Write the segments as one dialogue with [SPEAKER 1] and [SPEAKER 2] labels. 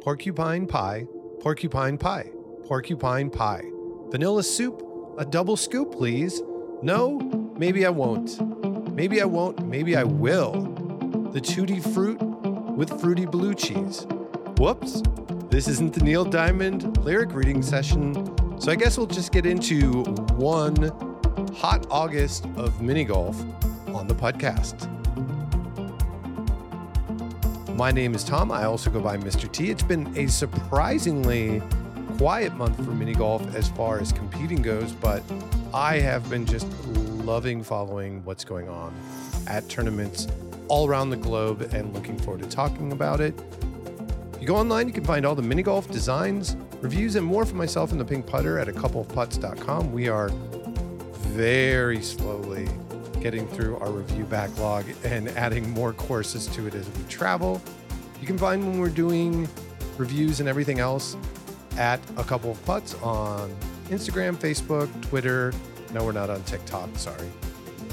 [SPEAKER 1] porcupine pie, porcupine pie, porcupine pie. Vanilla soup, a double scoop, please. No, maybe I won't. Maybe I won't, maybe I will. The tutti frutti with fruity blue cheese. Whoops, this isn't the Neil Diamond lyric reading session, so I guess we'll just get into one hot August of mini golf on the podcast. My name is Tom. I also go by Mr. T. It's been a surprisingly quiet month for mini golf as far as competing goes, but I have been just loving following what's going on at tournaments all around the globe and looking forward to talking about it. If you go online, you can find all the mini golf designs, reviews, and more for myself and the pink putter at a coupleofputts.com. We are very slowly getting through our review backlog and adding more courses to it as we travel. You can find when we're doing reviews and everything else at a couple of putts on Instagram, Facebook, Twitter. No, we're not on TikTok. Sorry.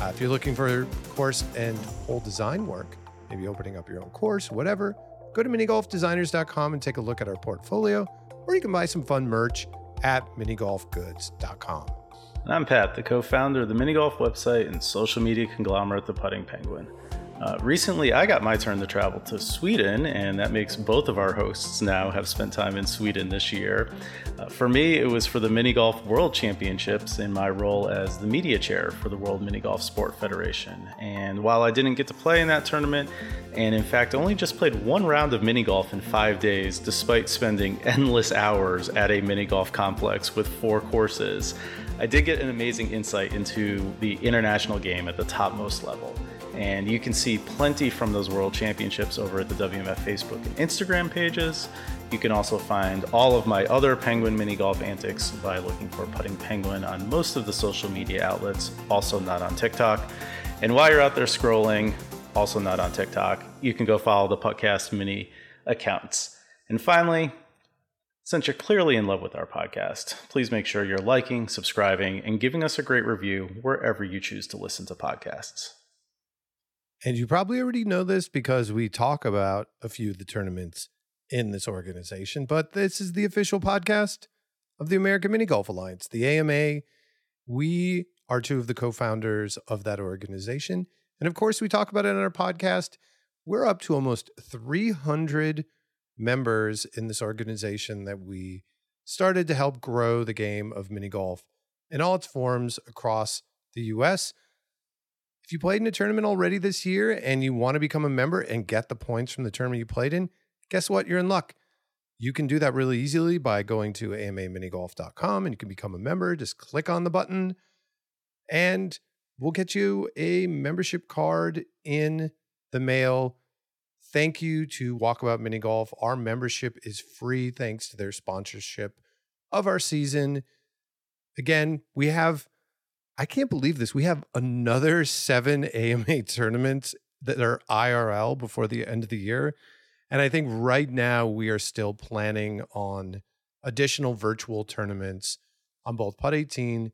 [SPEAKER 1] Uh, if you're looking for course and hole design work, maybe opening up your own course, whatever, go to minigolfdesigners.com and take a look at our portfolio, or you can buy some fun merch at minigolfgoods.com.
[SPEAKER 2] I'm Pat, the co founder of the mini golf website and social media conglomerate The Putting Penguin. Uh, recently, I got my turn to travel to Sweden, and that makes both of our hosts now have spent time in Sweden this year. Uh, for me, it was for the Mini Golf World Championships in my role as the media chair for the World Mini Golf Sport Federation. And while I didn't get to play in that tournament, and in fact only just played one round of mini golf in five days, despite spending endless hours at a mini golf complex with four courses, I did get an amazing insight into the international game at the topmost level. And you can see plenty from those World Championships over at the WMF Facebook and Instagram pages. You can also find all of my other Penguin mini golf antics by looking for Putting Penguin on most of the social media outlets, also not on TikTok. And while you're out there scrolling, also not on TikTok, you can go follow the Puttcast mini accounts. And finally, since you're clearly in love with our podcast, please make sure you're liking, subscribing, and giving us a great review wherever you choose to listen to podcasts.
[SPEAKER 1] And you probably already know this because we talk about a few of the tournaments in this organization, but this is the official podcast of the American Mini Golf Alliance, the AMA. We are two of the co founders of that organization. And of course, we talk about it on our podcast. We're up to almost 300 members in this organization that we started to help grow the game of mini golf in all its forms across the US if you played in a tournament already this year and you want to become a member and get the points from the tournament you played in, guess what? You're in luck. You can do that really easily by going to amaminigolf.com and you can become a member. Just click on the button and we'll get you a membership card in the mail. Thank you to Walkabout Mini Golf. Our membership is free thanks to their sponsorship of our season. Again, we have I can't believe this. We have another seven AMA tournaments that are IRL before the end of the year. And I think right now we are still planning on additional virtual tournaments on both Putt 18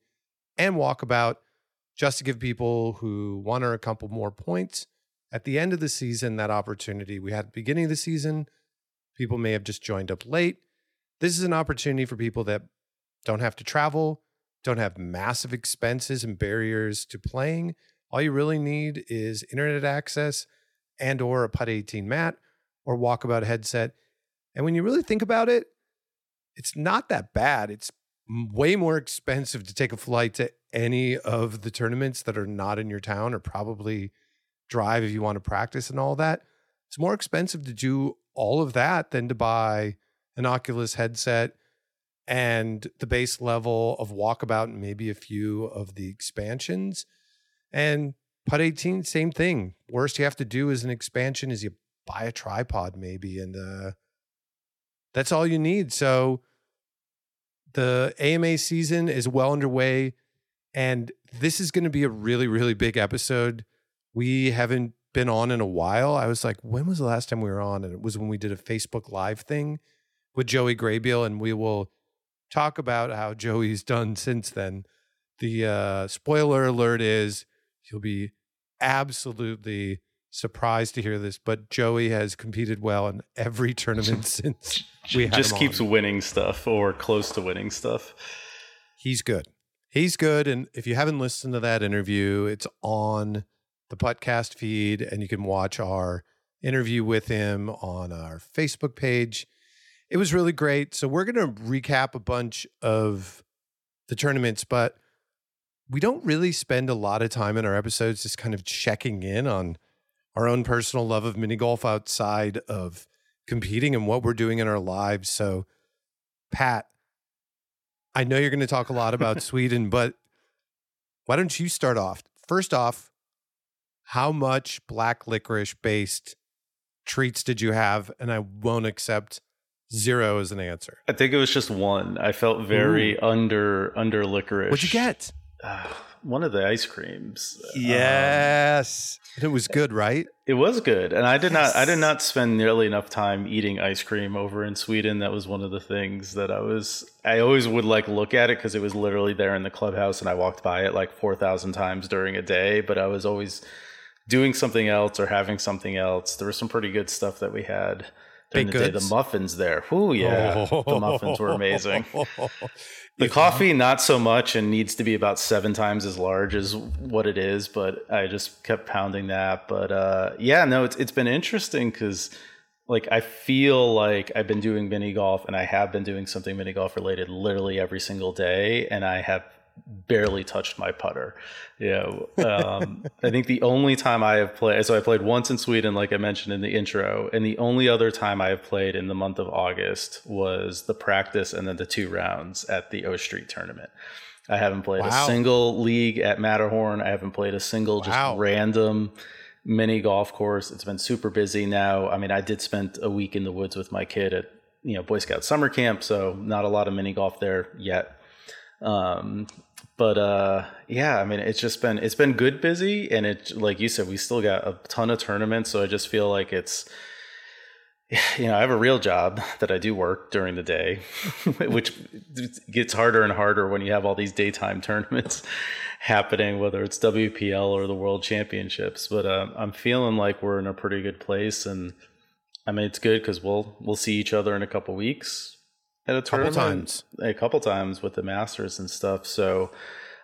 [SPEAKER 1] and Walkabout just to give people who want to a couple more points at the end of the season that opportunity. We had beginning of the season, people may have just joined up late. This is an opportunity for people that don't have to travel, don't have massive expenses and barriers to playing. All you really need is internet access and or a Putt 18 mat or walkabout headset. And when you really think about it, it's not that bad. It's way more expensive to take a flight to any of the tournaments that are not in your town or probably drive if you want to practice and all that. It's more expensive to do all of that than to buy an Oculus headset and the base level of walkabout and maybe a few of the expansions. And Putt 18, same thing. Worst you have to do as an expansion is you buy a tripod maybe, and uh, that's all you need. So the AMA season is well underway, and this is going to be a really, really big episode. We haven't been on in a while. I was like, when was the last time we were on? And it was when we did a Facebook Live thing with Joey Graybiel, and we will talk about how Joey's done since then. The uh, spoiler alert is he'll be absolutely surprised to hear this, but Joey has competed well in every tournament since we had
[SPEAKER 2] just keeps winning stuff or close to winning stuff.
[SPEAKER 1] He's good. He's good. And if you haven't listened to that interview, it's on the podcast feed, and you can watch our interview with him on our Facebook page. It was really great. So we're going to recap a bunch of the tournaments, but we don't really spend a lot of time in our episodes just kind of checking in on our own personal love of mini golf outside of competing and what we're doing in our lives. So, Pat, I know you're going to talk a lot about Sweden, but why don't you start off? First off, how much black licorice based treats did you have? And I won't accept zero as an answer.
[SPEAKER 2] I think it was just one. I felt very under under licorice.
[SPEAKER 1] What'd you get?
[SPEAKER 2] Uh, one of the ice creams. Um,
[SPEAKER 1] Yes. and it was good, right?
[SPEAKER 2] it was good, and I did not. I did not spend nearly enough time eating ice cream over in Sweden. That was one of the things that I was. I always would like look at it because it was literally there in the clubhouse, and I walked by it like four thousand times during a day. But I was always doing something else or having something else. There was some pretty good stuff that we had. during
[SPEAKER 1] Baked
[SPEAKER 2] the day. The muffins there. Ooh, yeah. The muffins were amazing. The coffee, not so much, and needs to be about seven times as large as what it is. But I just kept pounding that. But uh, yeah, no, it's it's been interesting because like I feel like I've been doing mini golf, and I have been doing something mini golf related literally every single day, and I have barely touched my putter. You know, um, I think the only time I have played, so I played once in Sweden, like I mentioned in the intro, and the only other time I have played in the month of August was the practice and then the two rounds at the O Street tournament. I haven't played
[SPEAKER 1] Wow.
[SPEAKER 2] a single league at Matterhorn. I haven't played a single just
[SPEAKER 1] Wow.
[SPEAKER 2] random mini golf course. It's been super busy now. I mean, I did spend a week in the woods with my kid at you know Boy Scout summer camp, so not a lot of mini golf there yet. Um, but uh, yeah, I mean, it's just been it's been good busy, and it like you said, we still got a ton of tournaments. So I just feel like it's you know I have a real job that I do work during the day, which gets harder and harder when you have all these daytime tournaments happening, whether it's WPL or the World Championships. But uh, I'm feeling like we're in a pretty good place, and I mean it's good because we'll we'll see each other in a couple weeks at a
[SPEAKER 1] Couple times.
[SPEAKER 2] a couple times with the Masters and stuff. So.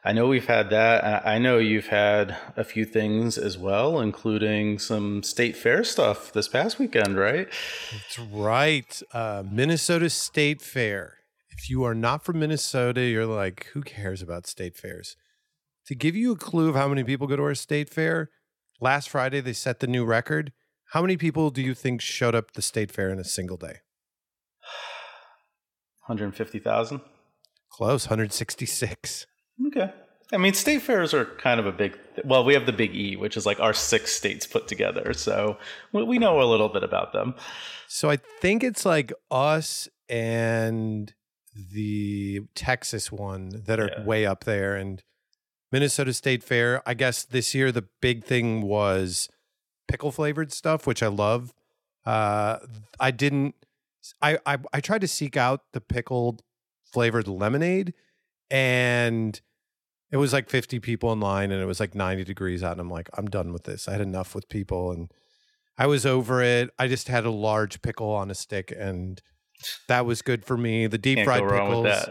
[SPEAKER 2] I know we've had that. I know you've had a few things as well, including some state fair stuff this past weekend, right?
[SPEAKER 1] That's right. Uh, Minnesota State Fair. If you are not from Minnesota, you're like, who cares about state fairs? To give you a clue of how many people go to our state fair, last Friday they set the new record. How many people do you think showed up the state fair in a single day?
[SPEAKER 2] 150,000.
[SPEAKER 1] Close, 166.
[SPEAKER 2] Okay. I mean, state fairs are kind of a big. Well, we have the Big E, which is like our six states put together, so we, we know a little bit about them.
[SPEAKER 1] So I think it's like us and the Texas one that are
[SPEAKER 2] Yeah.
[SPEAKER 1] way up there and Minnesota State Fair. I guess this year the big thing was pickle flavored stuff, which I love. Uh I didn't I I, I tried to seek out the pickled flavored lemonade and it was like 50 people in line and it was like 90 degrees out and I'm like I'm done with this. I had enough with people and I was over it. I just had a large pickle on a stick and that was good for me. The deep
[SPEAKER 2] Can't
[SPEAKER 1] fried pickles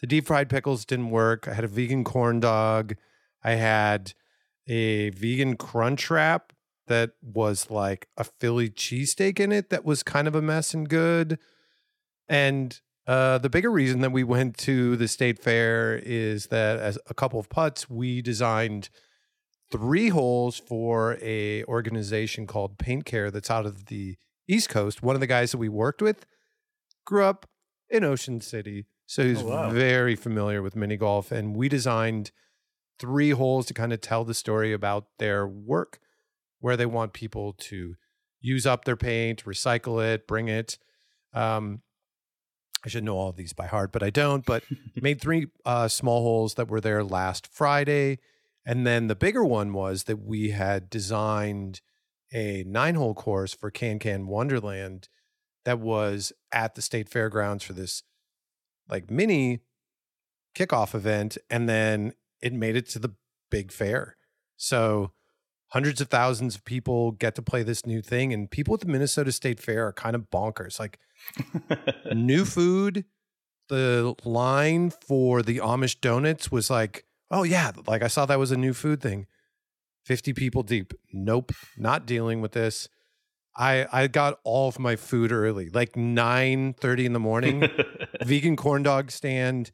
[SPEAKER 1] the deep fried pickles didn't work. I had a vegan corn dog. I had a vegan crunch wrap that was like a Philly cheesesteak in it that was kind of a mess and good. And uh, the bigger reason that we went to the state fair is that as a couple of putts, we designed three holes for a organization called Paint Care that's out of the East Coast. One of the guys that we worked with grew up in Ocean City, so he's
[SPEAKER 2] Oh, wow.
[SPEAKER 1] very familiar with mini golf. And we designed three holes to kind of tell the story about their work, where they want people to use up their paint, recycle it, bring it. Um, I should know all of these by heart, but I don't. But made three uh, small holes that were there last Friday. And then the bigger one was that we had designed a nine hole course for Can Can Wonderland that was at the state fairgrounds for this like mini kickoff event. And then it made it to the big fair. So hundreds of thousands of people get to play this new thing, and people at the Minnesota State Fair are kind of bonkers. Like new food, the line for the Amish donuts was like, oh yeah, like I saw that was a new food thing. 50 people deep. Nope, not dealing with this. I I got all of my food early, like 9 30 in the morning. Vegan corn dog stand,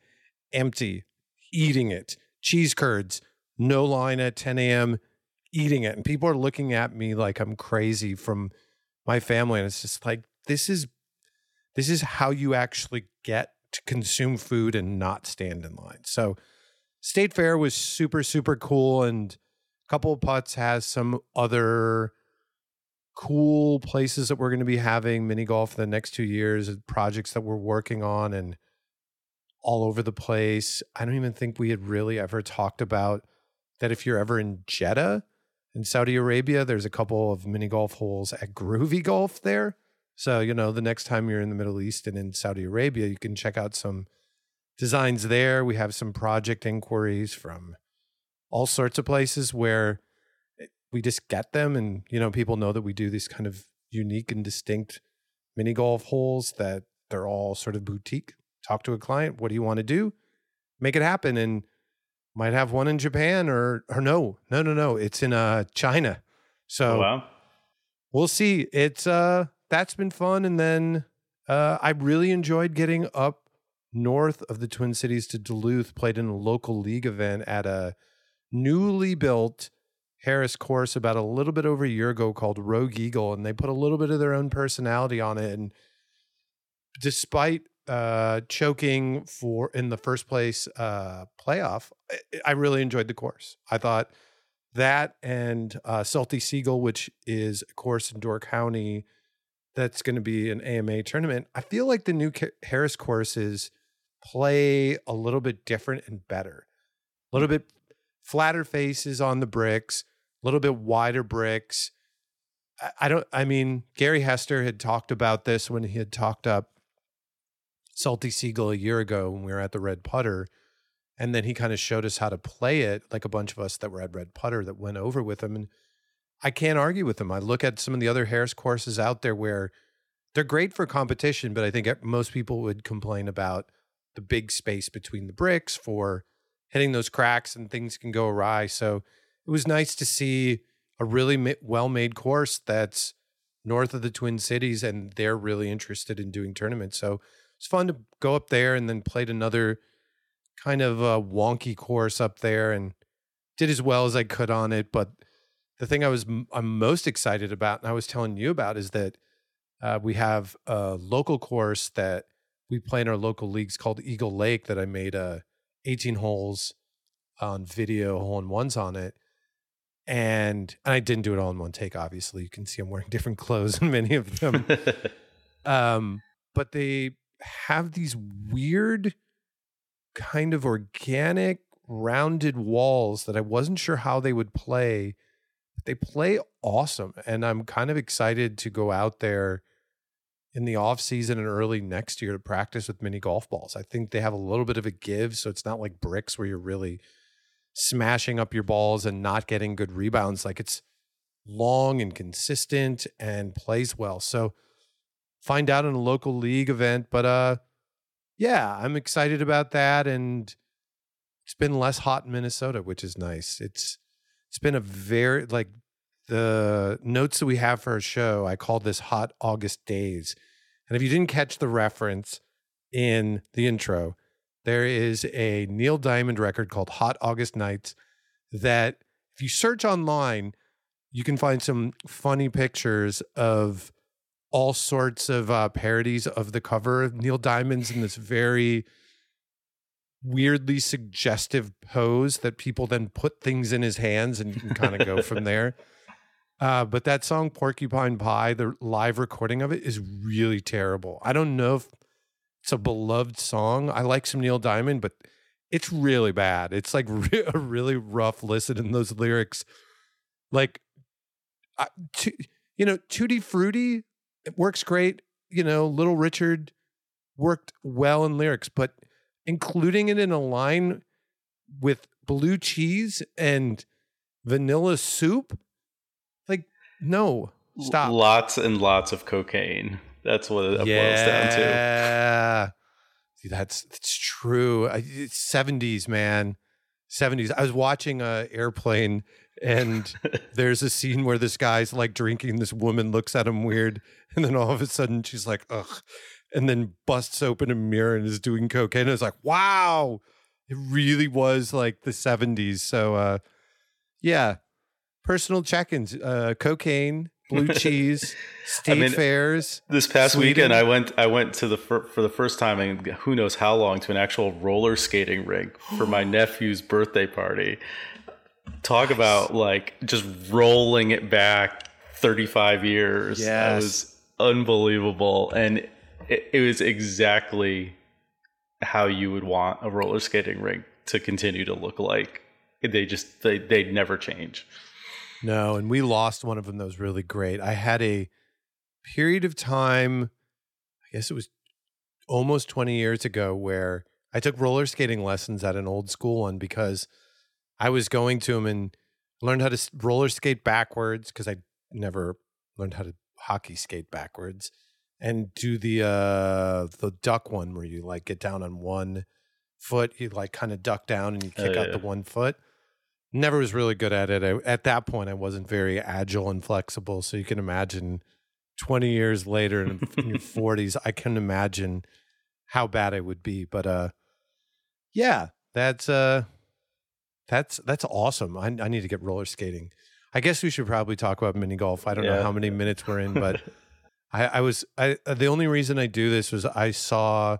[SPEAKER 1] empty, eating it. Cheese curds, no line at 10 a.m., eating it. And people are looking at me like I'm crazy from my family. And it's just like, this is this is how you actually get to consume food and not stand in line. So State Fair was super, super cool. And couple putts has some other cool places that we're going to be having mini golf the next two years, projects that we're working on and all over the place. I don't even think we had really ever talked about that if you're ever in Jeddah in Saudi Arabia, there's a couple of mini golf holes at Groovy Golf there. So, you know, the next time you're in the Middle East and in Saudi Arabia, you can check out some designs there. We have some project inquiries from all sorts of places where eh, we just get them and you know people know that we do these kind of unique and distinct mini golf holes that they're all sort of boutique talk to a client what do you want to do make it happen and might have one in japan or or no no no no it's in uh china. So
[SPEAKER 2] Oh, wow.
[SPEAKER 1] we'll see. It's uh that's been fun. And then uh i really enjoyed getting up north of the twin cities to duluth played in a local league event at a newly built harris course about a little bit over a year ago called rogue eagle. And they put a little bit of their own personality on it. And despite uh choking for in the first place uh playoff I, I really enjoyed the course i thought that and uh, Salty Seagull, which is a course in Door County that's going to be an AMA tournament. I feel like the new Harris courses play a little bit different and better. A little bit flatter faces on the bricks, a little bit wider bricks. I don't, I mean, Gary Hester had talked about this when he had talked up Salty Seagull a year ago when we were at the Red Putter and then he kind of showed us how to play it like a bunch of us that were at red putter that went over with him and i can't argue with him. I look at some of the other harris courses out there where they're great for competition but i think most people would complain about the big space between the bricks for hitting those cracks and things can go awry. So it was nice to see a really well-made course that's north of the twin cities and they're really interested in doing tournaments. So it's fun to go up there and then played another kind of a wonky course up there and did as well as I could on it. But the thing I was I'm most excited about, and I was telling you about, is that uh, we have a local course that we play in our local leagues called Eagle Lake that I made uh, 18 holes on video, hole in ones on it. And, and I didn't do it all in one take, obviously. You can see I'm wearing different clothes in many of them. um, but they have these weird kind of organic rounded walls that I wasn't sure how they would play. But they play awesome and I'm kind of excited to go out there in the off season and early next year to practice with mini golf balls. I think they have a little bit of a give so it's not like bricks where you're really smashing up your balls and not getting good rebounds like it's long and consistent and plays well. So find out in a local league event but uh yeah, I'm excited about that. And it's been less hot in Minnesota, which is nice. It's it's been a very like the notes that we have for our show, I called this hot August days. And if you didn't catch the reference in the intro, there is a Neil Diamond record called Hot August Nights that if you search online, you can find some funny pictures of all sorts of uh, parodies of the cover of Neil Diamond's in this very weirdly suggestive pose that people then put things in his hands and you can kind of go from there. Uh, but that song Porcupine Pie, the live recording of it is really terrible. I don't know if it's a beloved song. I like some Neil Diamond, but it's really bad. It's like re- a really rough listen in those lyrics. Like, I, to, you know, Tutti Frutti it works great. You know, Little Richard worked well in lyrics, but including it in a line with blue cheese and vanilla soup like No, stop.
[SPEAKER 2] Lots and lots of cocaine. That's what it yeah. boils down to.
[SPEAKER 1] Yeah. That's that's true. It's 70s, man. 70s. I was watching a airplane and there's a scene where this guy's like drinking this woman looks at him weird and then all of a sudden she's like ugh and then busts open a mirror and is doing cocaine. And it's like wow! It really was like the 70s so uh yeah. Personal check-ins uh cocaine blue cheese state I mean, fairs
[SPEAKER 2] this past Sweden. weekend i went i went to the fir- for the first time in who knows how long to an actual roller skating rink for my nephew's birthday party Talk about like just rolling it back 35 years. Yes. That was unbelievable. And it, it was exactly how you would want a roller skating rink to continue to look like. They just, they, they'd never change.
[SPEAKER 1] No, and we lost one of them that was really great. I had a period of time, I guess it was almost 20 years ago, where I took roller skating lessons at an old school one because – I was going to him and learned how to roller skate backwards because I never learned how to hockey skate backwards and do the uh the duck one where you like get down on one foot you like kind of duck down and you kick oh, out the one foot. Never was really good at it. I, at that point i wasn't very agile and flexible so you can imagine 20 years later in, in your 40s i can imagine how bad it would be but uh yeah that's uh that's that's awesome. I, I need to get roller skating. I guess we should probably talk about mini golf. I don't yeah. know how many minutes we're in, but I, I was I uh, the only reason I do this was I saw,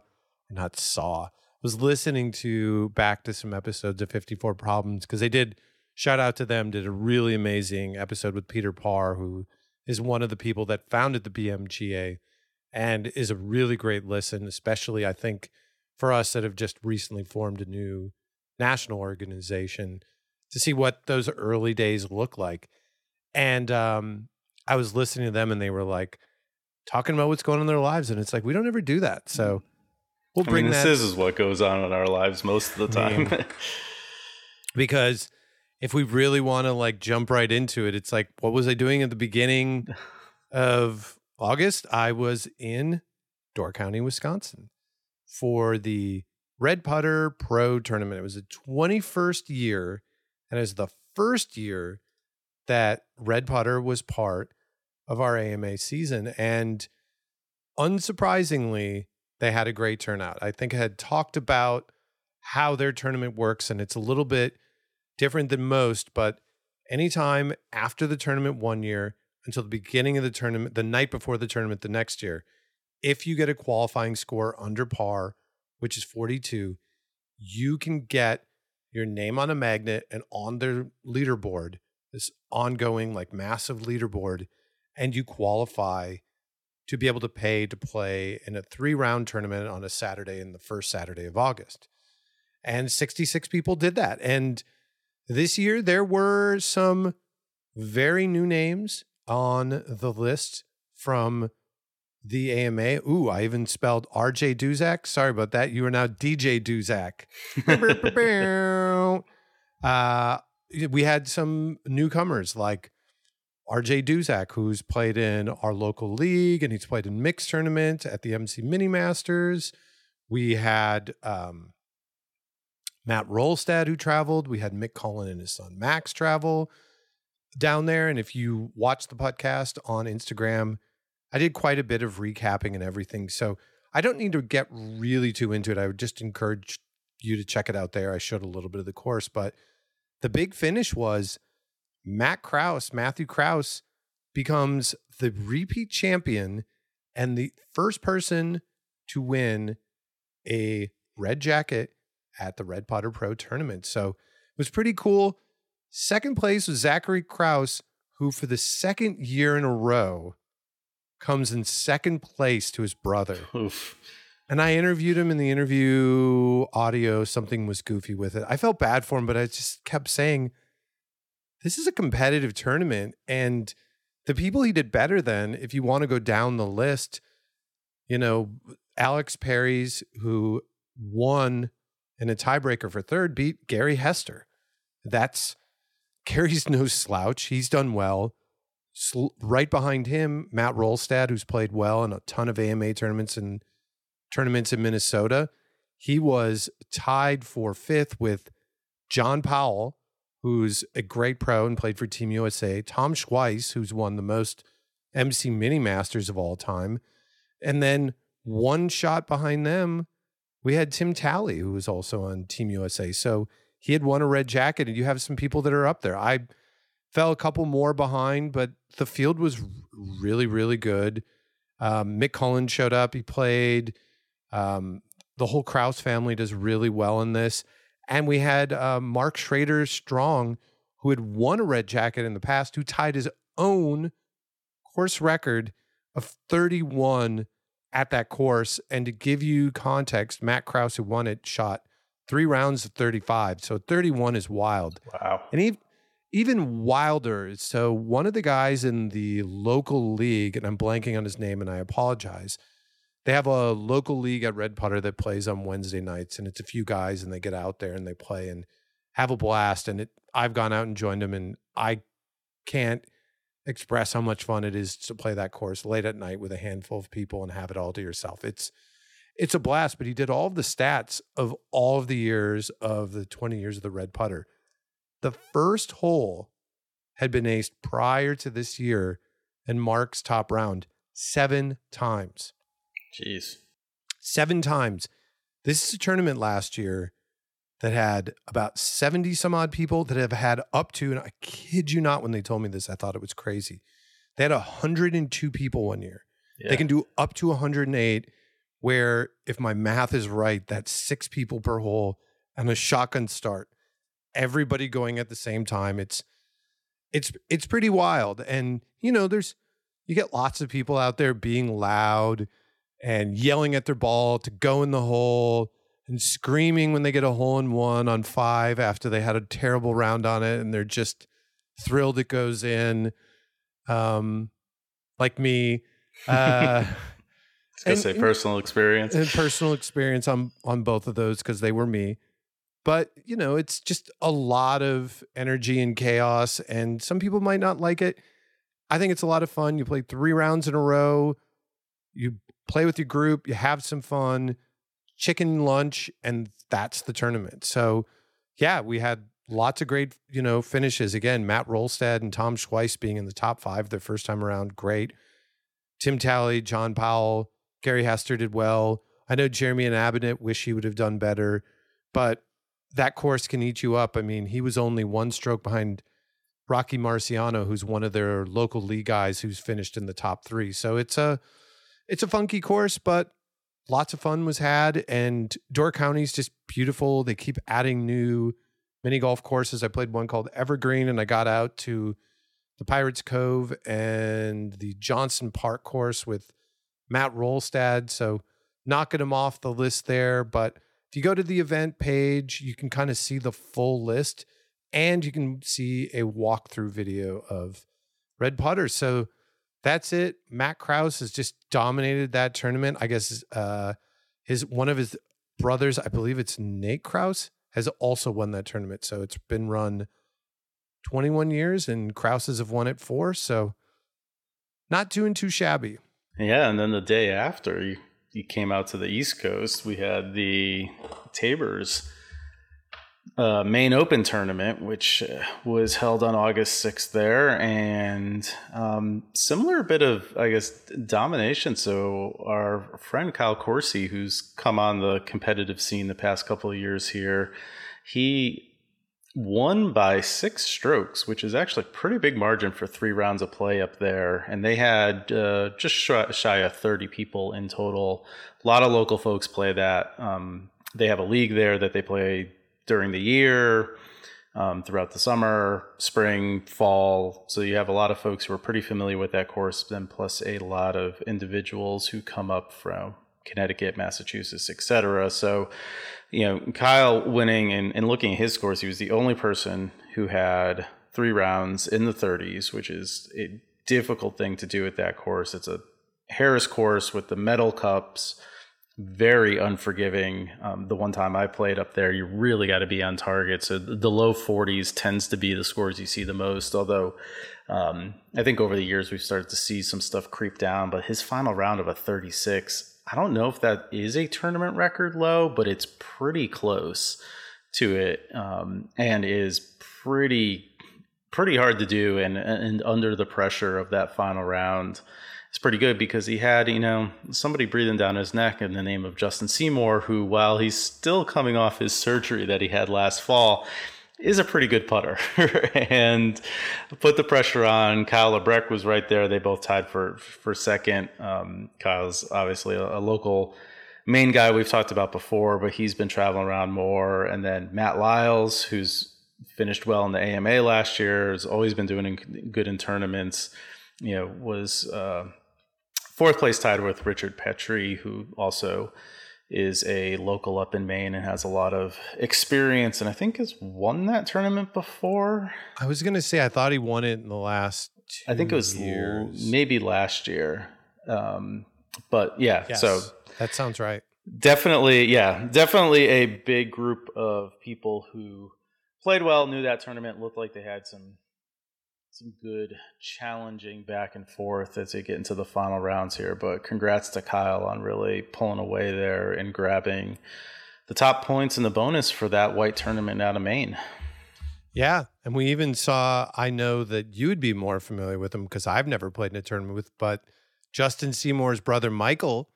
[SPEAKER 1] not saw, was listening to back to some episodes of 54 Problems because they did shout out to them did a really amazing episode with Peter Parr who is one of the people that founded the BMGA and is a really great listen, especially I think for us that have just recently formed a new national organization to see what those early days look like. And um, I was listening to them and they were like talking about what's going on in their lives. And it's like, we don't ever do that. So mm. we'll bring I mean,
[SPEAKER 2] this
[SPEAKER 1] that.
[SPEAKER 2] This is what goes on in our lives most of the time.
[SPEAKER 1] Because if we really want to like jump right into it, it's like, what was I doing at the beginning of August? I was in Door County, Wisconsin for the Red Putter Pro Tournament. It was the 21st year, and it was the first year that Red Putter was part of our AMA season. And unsurprisingly, they had a great turnout. I think I had talked about how their tournament works, and it's a little bit different than most, but anytime after the tournament one year until the beginning of the tournament, the night before the tournament the next year, if you get a qualifying score under par which is 42, you can get your name on a magnet and on their leaderboard, this ongoing, like massive leaderboard, and you qualify to be able to pay to play in a three round tournament on a Saturday in the first Saturday of August. And 66 people did that. And this year, there were some very new names on the list from the AMA. Ooh, I even spelled RJ Duzak. Sorry about that. You are now DJ Duzak. uh, we had some newcomers like RJ Duzak, who's played in our local league and he's played in mixed tournament at the MC Mini Masters. We had um, Matt Rolstad who traveled. We had Mick Cullen and his son Max travel down there. And if you watch the podcast on Instagram, I did quite a bit of recapping and everything. So I don't need to get really too into it. I would just encourage you to check it out there. I showed a little bit of the course, but the big finish was Matt Kraus, Matthew Kraus becomes the repeat champion and the first person to win a red jacket at the Red Putter Pro tournament. So it was pretty cool. Second place was Zachary Kraus, who for the second year in a row comes in second place to his brother. Oof. And I interviewed him in the interview audio. Something was goofy with it. I felt bad for him, but I just kept saying, this is a competitive tournament. And the people he did better than, if you want to go down the list, you know, Alex Perry's, who won in a tiebreaker for third, beat Gary Hester. That's Gary's no slouch. He's done well. Right behind him, Matt Rolstad, who's played well in a ton of AMA tournaments and tournaments in Minnesota. He was tied for fifth with John Powell, who's a great pro and played for Team USA, Tom Schweiss, who's won the most MC Mini Masters of all time. And then one shot behind them, we had Tim Talley, who was also on Team USA. So he had won a red jacket, and you have some people that are up there. I fell a couple more behind, but the field was really, really good. Um, Mick Cullen showed up. He played. Um, the whole Kraus family does really well in this. And we had uh, Mark Schrader Strong, who had won a red jacket in the past, who tied his own course record of 31 at that course. And to give you context, Matt Kraus, who won it, shot three rounds of 35. So 31 is wild.
[SPEAKER 2] Wow.
[SPEAKER 1] And even, even wilder. So one of the guys in the local league, and I'm blanking on his name and I apologize. They have a local league at Red Putter that plays on Wednesday nights, and it's a few guys, and they get out there and they play and have a blast. And it, I've gone out and joined them, and I can't express how much fun it is to play that course late at night with a handful of people and have it all to yourself. It's it's a blast, but he did all of the stats of all of the years of the 20 years of the red putter. The first hole had been aced prior to this year and Mark's top round seven times.
[SPEAKER 2] Jeez.
[SPEAKER 1] Seven times. This is a tournament last year that had about 70 some odd people that have had up to, and I kid you not, when they told me this, I thought it was crazy. They had 102 people one year. Yeah. They can do up to 108, where if my math is right, that's six people per hole and a shotgun start. Everybody going at the same time. It's it's it's pretty wild. And you know, there's you get lots of people out there being loud and yelling at their ball to go in the hole and screaming when they get a hole in one on five after they had a terrible round on it and they're just thrilled it goes in. Um, like me. Uh,
[SPEAKER 2] I was gonna say personal experience.
[SPEAKER 1] And personal experience on on both of those because they were me. But you know, it's just a lot of energy and chaos, and some people might not like it. I think it's a lot of fun. You play three rounds in a row, you play with your group, you have some fun chicken lunch, and that's the tournament. So, yeah, we had lots of great, you know, finishes. Again, Matt Rolstad and Tom Schweiss being in the top five their first time around, great. Tim Talley, John Powell, Gary Hester did well. I know Jeremy and Abinett wish he would have done better, but that course can eat you up. I mean, he was only one stroke behind Rocky Marciano, who's one of their local league guys who's finished in the top three. So it's a it's a funky course, but lots of fun was had, and Door County's just beautiful. They keep adding new mini golf courses. I played one called Evergreen, and I got out to the Pirates Cove and the Johnson Park course with Matt Rolstad. So knocking him off the list there. But if you go to the event page, you can kind of see the full list and you can see a walkthrough video of Red Putter. So that's it. Matt Kraus has just dominated that tournament. I guess uh, his one of his brothers, I believe it's Nate Kraus, has also won that tournament. So it's been run 21 years, and Krauses have won it four. So not doing too shabby.
[SPEAKER 2] Yeah, and then the day after you came out to the East Coast, we had the Tabors uh, Maine Open tournament, which uh, was held on August 6th there, and um, similar bit of, I guess, domination. So our friend Kyle Corsi, who's come on the competitive scene the past couple of years here, he won by six strokes, which is actually a pretty big margin for three rounds of play up there. And they had uh, just shy of 30 people in total. A lot of local folks play that. Um, they have a league there that they play during the year, um, throughout the summer, spring, fall. So you have a lot of folks who are pretty familiar with that course, then plus a lot of individuals who come up from Connecticut, Massachusetts, etc. So, you know, Kyle winning and, and looking at his scores, he was the only person who had three rounds in the 30s, which is a difficult thing to do at that course. It's a Harris course with the metal cups very unforgiving. Um, the one time I played up there, you really got to be on target. So the low 40s tends to be the scores you see the most. Although um, I think over the years we've started to see some stuff creep down. But his final round of a 36, I don't know if that is a tournament record low, but it's pretty close to it, um, and is pretty pretty hard to do. And and under the pressure of that final round it's pretty good because he had, you know, somebody breathing down his neck in the name of Justin Seymour, who, while he's still coming off his surgery that he had last fall, is a pretty good putter and put the pressure on. Kyle Labreck was right there. They both tied for for second. Um, Kyle's obviously a, a, local Maine guy we've talked about before, but he's been traveling around more. And then Matt Lyles, who's finished well in the AMA last year, has always been doing good in tournaments. You know, was uh, fourth place tied with Richard Petrie, who also is a local up in Maine and has a lot of experience and I think has won that tournament before.
[SPEAKER 1] I was going to say I thought he won it in the last
[SPEAKER 2] I think it was maybe last year. Um, but yeah, yes, so
[SPEAKER 1] that sounds right.
[SPEAKER 2] Definitely, yeah, definitely a big group of people who played well, knew that tournament, looked like they had some some good challenging back and forth as they get into the final rounds here. But congrats to Kyle on really pulling away there and grabbing the top points and the bonus for that white tournament out of Maine.
[SPEAKER 1] Yeah, and we even saw. I know that you would be more familiar with him because I've never played in a tournament with, but Justin Seymour's brother Michael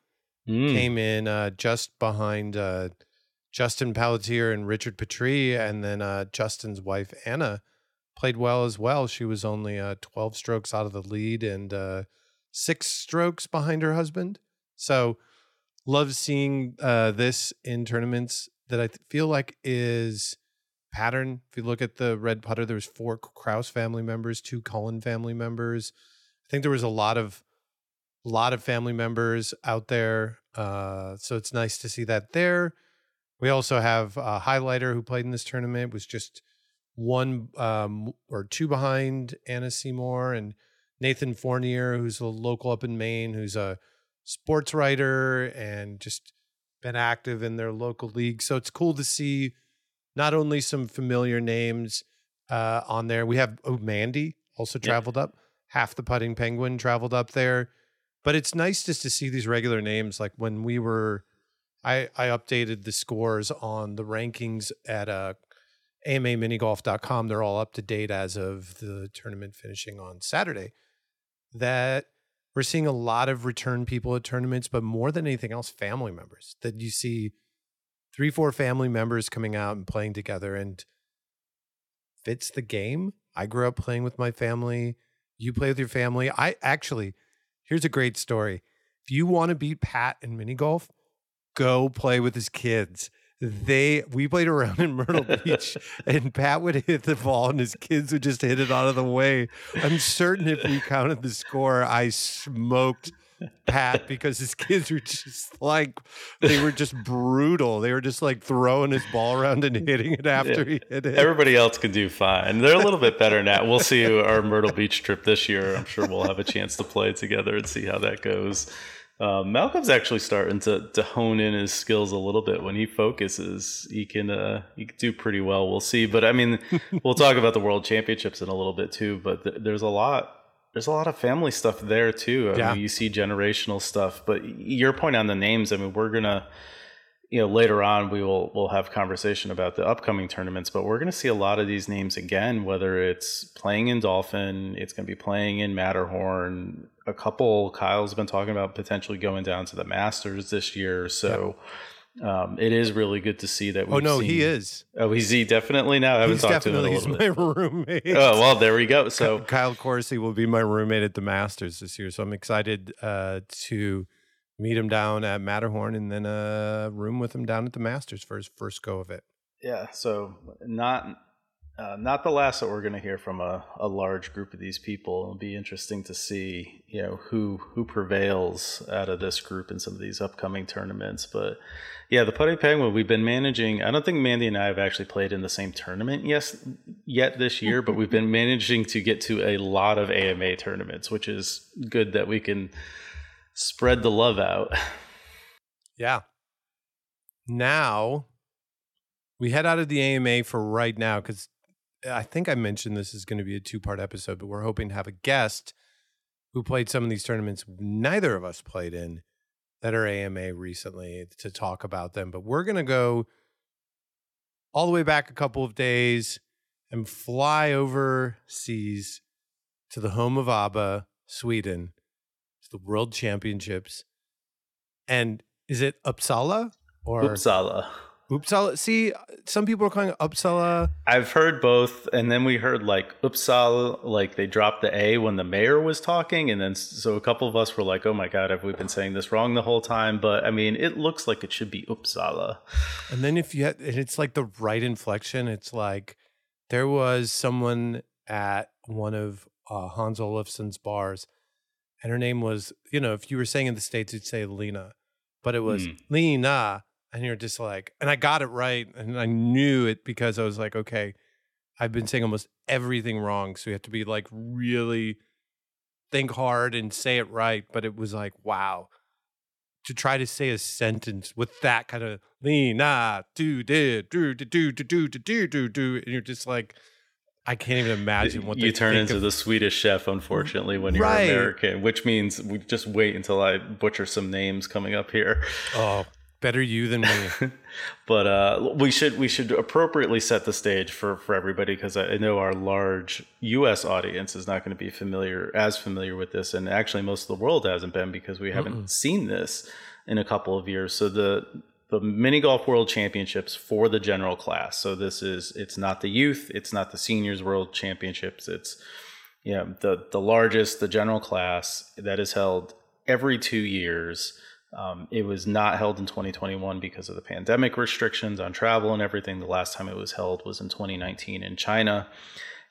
[SPEAKER 1] mm. came in uh, just behind uh, Justin Pelletier and Richard Petry, and then uh, Justin's wife Anna played well as well. She was only uh, 12 strokes out of the lead and uh, six strokes behind her husband. So, love seeing uh, this in tournaments that I th- feel like is pattern. If you look at the red putter, there was four Kraus family members, two Cullen family members. I think there was a lot of lot of family members out there. Uh, so it's nice to see that there. We also have a highlighter who played in this tournament was just one um, or two behind Anna Seymour and Nathan Fournier, who's a local up in Maine, who's a sports writer and just been active in their local league. So it's cool to see not only some familiar names uh, on there. We have oh, Mandy also traveled up. Half the putting penguin traveled up there. But it's nice just to see these regular names. Like when we were, I I updated the scores on the rankings at a uh, AMAminigolf.com. They're all up to date as of the tournament finishing on Saturday. That we're seeing a lot of return people at tournaments, but more than anything else, family members. That you see three, four family members coming out and playing together and fits the game. I grew up playing with my family. You play with your family. I actually, here's a great story. If you want to beat Pat in mini golf, go play with his kids they we played around in Myrtle Beach and Pat would hit the ball and his kids would just hit it out of the way. I'm certain if we counted the score, I smoked Pat because his kids were just like they were just brutal. They were just like throwing his ball around and hitting it after yeah. he hit it.
[SPEAKER 2] Everybody else can do fine. They're a little bit better now. We'll see our Myrtle Beach trip this year. I'm sure we'll have a chance to play together and see how that goes. Uh, Malcolm's actually starting to to hone in his skills a little bit. When he focuses, he can uh, he can do pretty well. We'll see. But I mean, we'll talk about the World Championships in a little bit too. But th- there's a lot there's a lot of family stuff there too. I yeah. mean, you see generational stuff. But your point on the names, I mean, we're gonna you know later on we will we'll have conversation about the upcoming tournaments but we're going to see a lot of these names again whether it's playing in dolphin it's going to be playing in matterhorn. A couple kyle's been talking about potentially going down to the masters this year so um, it is really good to see that
[SPEAKER 1] oh no
[SPEAKER 2] seen,
[SPEAKER 1] he is.
[SPEAKER 2] Oh he's he? Definitely now? I haven't
[SPEAKER 1] he's
[SPEAKER 2] talked to him in a
[SPEAKER 1] little
[SPEAKER 2] he's
[SPEAKER 1] bit. my roommate.
[SPEAKER 2] Oh well there we go. So
[SPEAKER 1] kyle coursey will be my roommate at the masters this year so i'm excited uh, to meet him down at Matterhorn and then a room with him down at the Masters for his first go of it.
[SPEAKER 2] Yeah, so not uh, not the last that we're going to hear from a, a large group of these people. It'll be interesting to see, you know, who who prevails out of this group in some of these upcoming tournaments. But yeah, the Putting Penguin, we've been managing. I don't think Mandy and I have actually played in the same tournament yes yet this year, but we've been managing to get to a lot of AMA tournaments, which is good that we can spread the love out.
[SPEAKER 1] Yeah. Now we head out of the AMA for right now because I think I mentioned this is going to be a two part episode, but we're hoping to have a guest who played some of these tournaments neither of us played in that are AMA recently to talk about them. But we're going to go all the way back a couple of days and fly overseas to the home of ABBA, Sweden, the World Championships. And is it Uppsala
[SPEAKER 2] or Uppsala?
[SPEAKER 1] Uppsala. See, some people are calling it Uppsala.
[SPEAKER 2] I've heard both, and then we heard like Uppsala, like they dropped the A when the mayor was talking, and then so a couple of us were like, "Oh my god, have we been saying this wrong the whole time?" But I mean, it looks like it should be Uppsala.
[SPEAKER 1] And then if you had, and it's like the right inflection. It's like there was someone at one of uh, Hans Olafson's bars, and her name was, you know, if you were saying in the states, you'd say Lena, but it was mm. Lena and you're just like, and I got it right, and I knew it because I was like, okay, I've been saying almost everything wrong, so you have to be like really think hard and say it right. But it was like, wow, to try to say a sentence with that kind of lean ah do did do do do do do do do do, and you're just like. I can't even imagine what
[SPEAKER 2] you turn into of. the Swedish chef, unfortunately, when you're right. American, which means we just wait until I butcher some names coming up here.
[SPEAKER 1] Oh, Better you than me.
[SPEAKER 2] but uh, we should we should appropriately set the stage for for everybody because I know our large U.S. audience is not going to be familiar as familiar with this, and actually most of the world hasn't been because we haven't Mm-mm. seen this in a couple of years. So the the mini golf world championships for the general class. So this is it's not the youth, it's not the seniors world championships. It's yeah the the largest the general class that is held every two years um, it was not held in 2021 because of the pandemic restrictions on travel and everything. The last time it was held was in 2019 in China,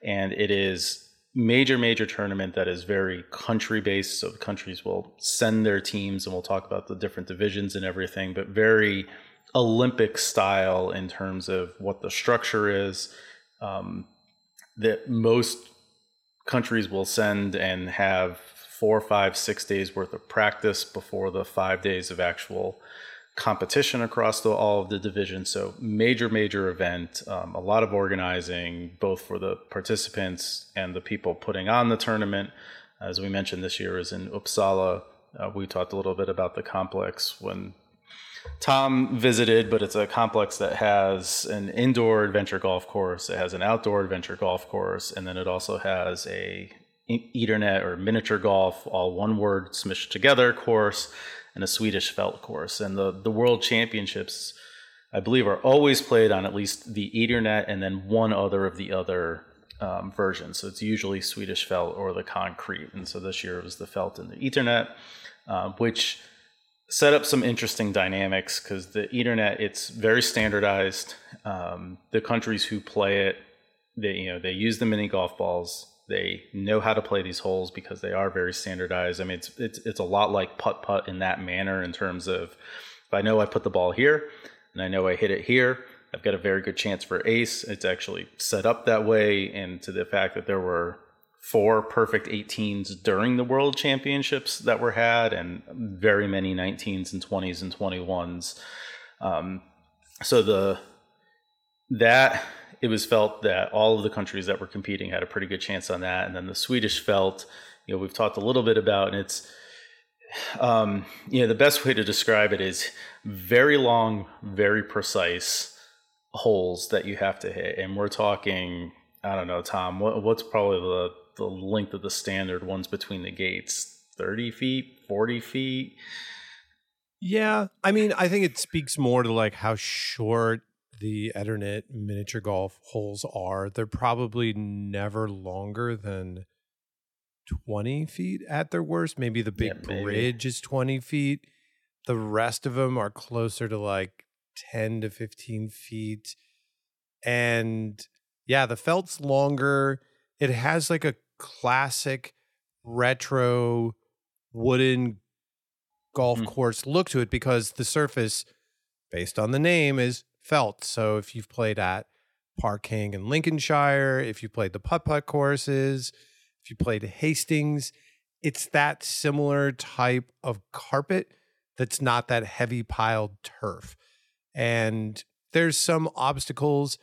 [SPEAKER 2] and it is major major tournament that is very country based. So the countries will send their teams, and we'll talk about the different divisions and everything, but very Olympic style in terms of what the structure is. Um, that most countries will send and have four, five, six days worth of practice before the five days of actual competition across the, all of the divisions. So major, major event. Um, a lot of organizing, both for the participants and the people putting on the tournament. As we mentioned, this year is in Uppsala. Uh, we talked a little bit about the complex when Tom visited, but it's a complex that has an indoor adventure golf course. It has an outdoor adventure golf course, and then it also has a Eternit or miniature golf, all one word smushed together course, and a Swedish felt course. And the, the world championships, I believe, are always played on at least the Eternit and then one other of the other um, versions. So it's usually Swedish felt or the concrete. And so this year it was the felt and the Eternit, uh, which set up some interesting dynamics because the Eternit it's very standardized. Um, the countries who play it, they you know they use the mini golf balls they know how to play these holes because they are very standardized. I mean, it's it's it's a lot like putt putt in that manner in terms of if I know I put the ball here and I know I hit it here, I've got a very good chance for ace. It's actually set up that way, and to the fact that there were four perfect 18s during the World Championships that were had, and very many 19s and 20s and 21s. Um, so the that it was felt that all of the countries that were competing had a pretty good chance on that. And then the Swedish felt, you know, we've talked a little bit about, and it's, um, you know, the best way to describe it is very long, very precise holes that you have to hit. And we're talking, I don't know, Tom, what, what's probably the, the length of the standard ones between the gates? 30 feet, 40 feet?
[SPEAKER 1] Yeah. I mean, I think it speaks more to like how short the Eternit miniature golf holes are, they're probably never longer than 20 feet at their worst. Maybe the big yeah, maybe. bridge is 20 feet. The rest of them are closer to like 10 to 15 feet. And yeah, the felt's longer. It has like a classic retro wooden golf mm. course look to it because the surface, based on the name, is felt. So if you've played at Park Par-King in Lincolnshire, if you played the putt putt courses, if you played Hastings, it's that similar type of carpet that's not that heavy piled turf. And there's some obstacles.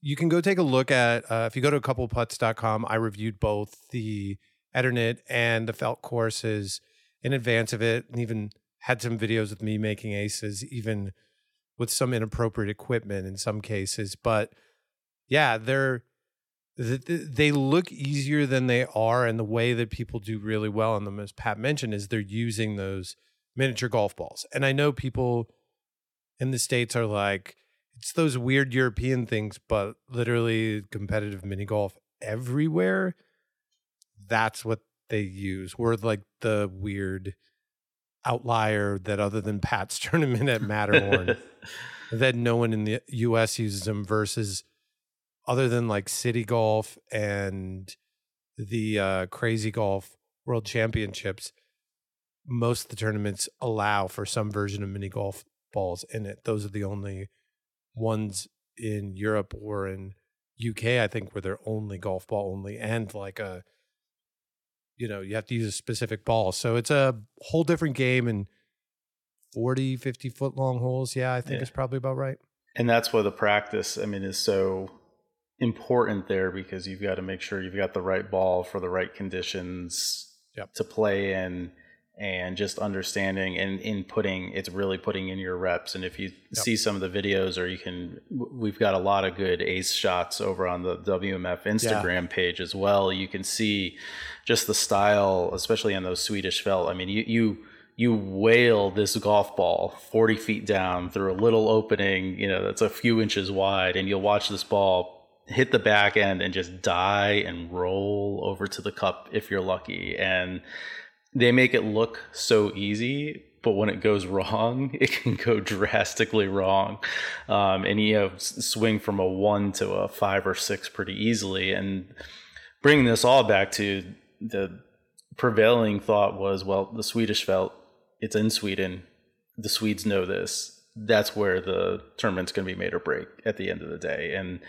[SPEAKER 1] You can go take a look at, uh, if you go to a couple coupleputts.com, I reviewed both the Eternit and the felt courses in advance of it and even had some videos with me making aces, even with some inappropriate equipment in some cases. But yeah, they're they look easier than they are and the way that people do really well on them as pat mentioned is they're using those miniature golf balls and i know people in the states are like it's those weird european things but literally competitive mini golf everywhere that's what they use we're like the weird outlier that other than pat's tournament at matterhorn that no one in the us uses them versus other than like City Golf and the uh, Crazy Golf World Championships, most of the tournaments allow for some version of mini golf balls in it. Those are the only ones in Europe or in UK, I think, where they're only golf ball only and like a, you know, you have to use a specific ball. So it's a whole different game and 40, 50 foot long holes. Yeah, I think yeah. is probably about right.
[SPEAKER 2] And that's why the practice, I mean, is so important there because you've got to make sure you've got the right ball for the right conditions
[SPEAKER 1] yep.
[SPEAKER 2] to play in and just understanding and inputting it's really putting in your reps and if you yep. see some of the videos or you can we've got a lot of good ace shots over on the WMF Instagram yeah. page as well you can see just the style especially on those Swedish felt I mean you you you whale this golf ball 40 feet down through a little opening you know that's a few inches wide and you'll watch this ball hit the back end and just die and roll over to the cup if you're lucky. And they make it look so easy, but when it goes wrong, it can go drastically wrong. Um, and you know, swing from a one to a five or six pretty easily. And bringing this all back to the prevailing thought was, well, the Swedish felt it's in Sweden. The Swedes know this. That's where the tournament's going to be made or break at the end of the day. And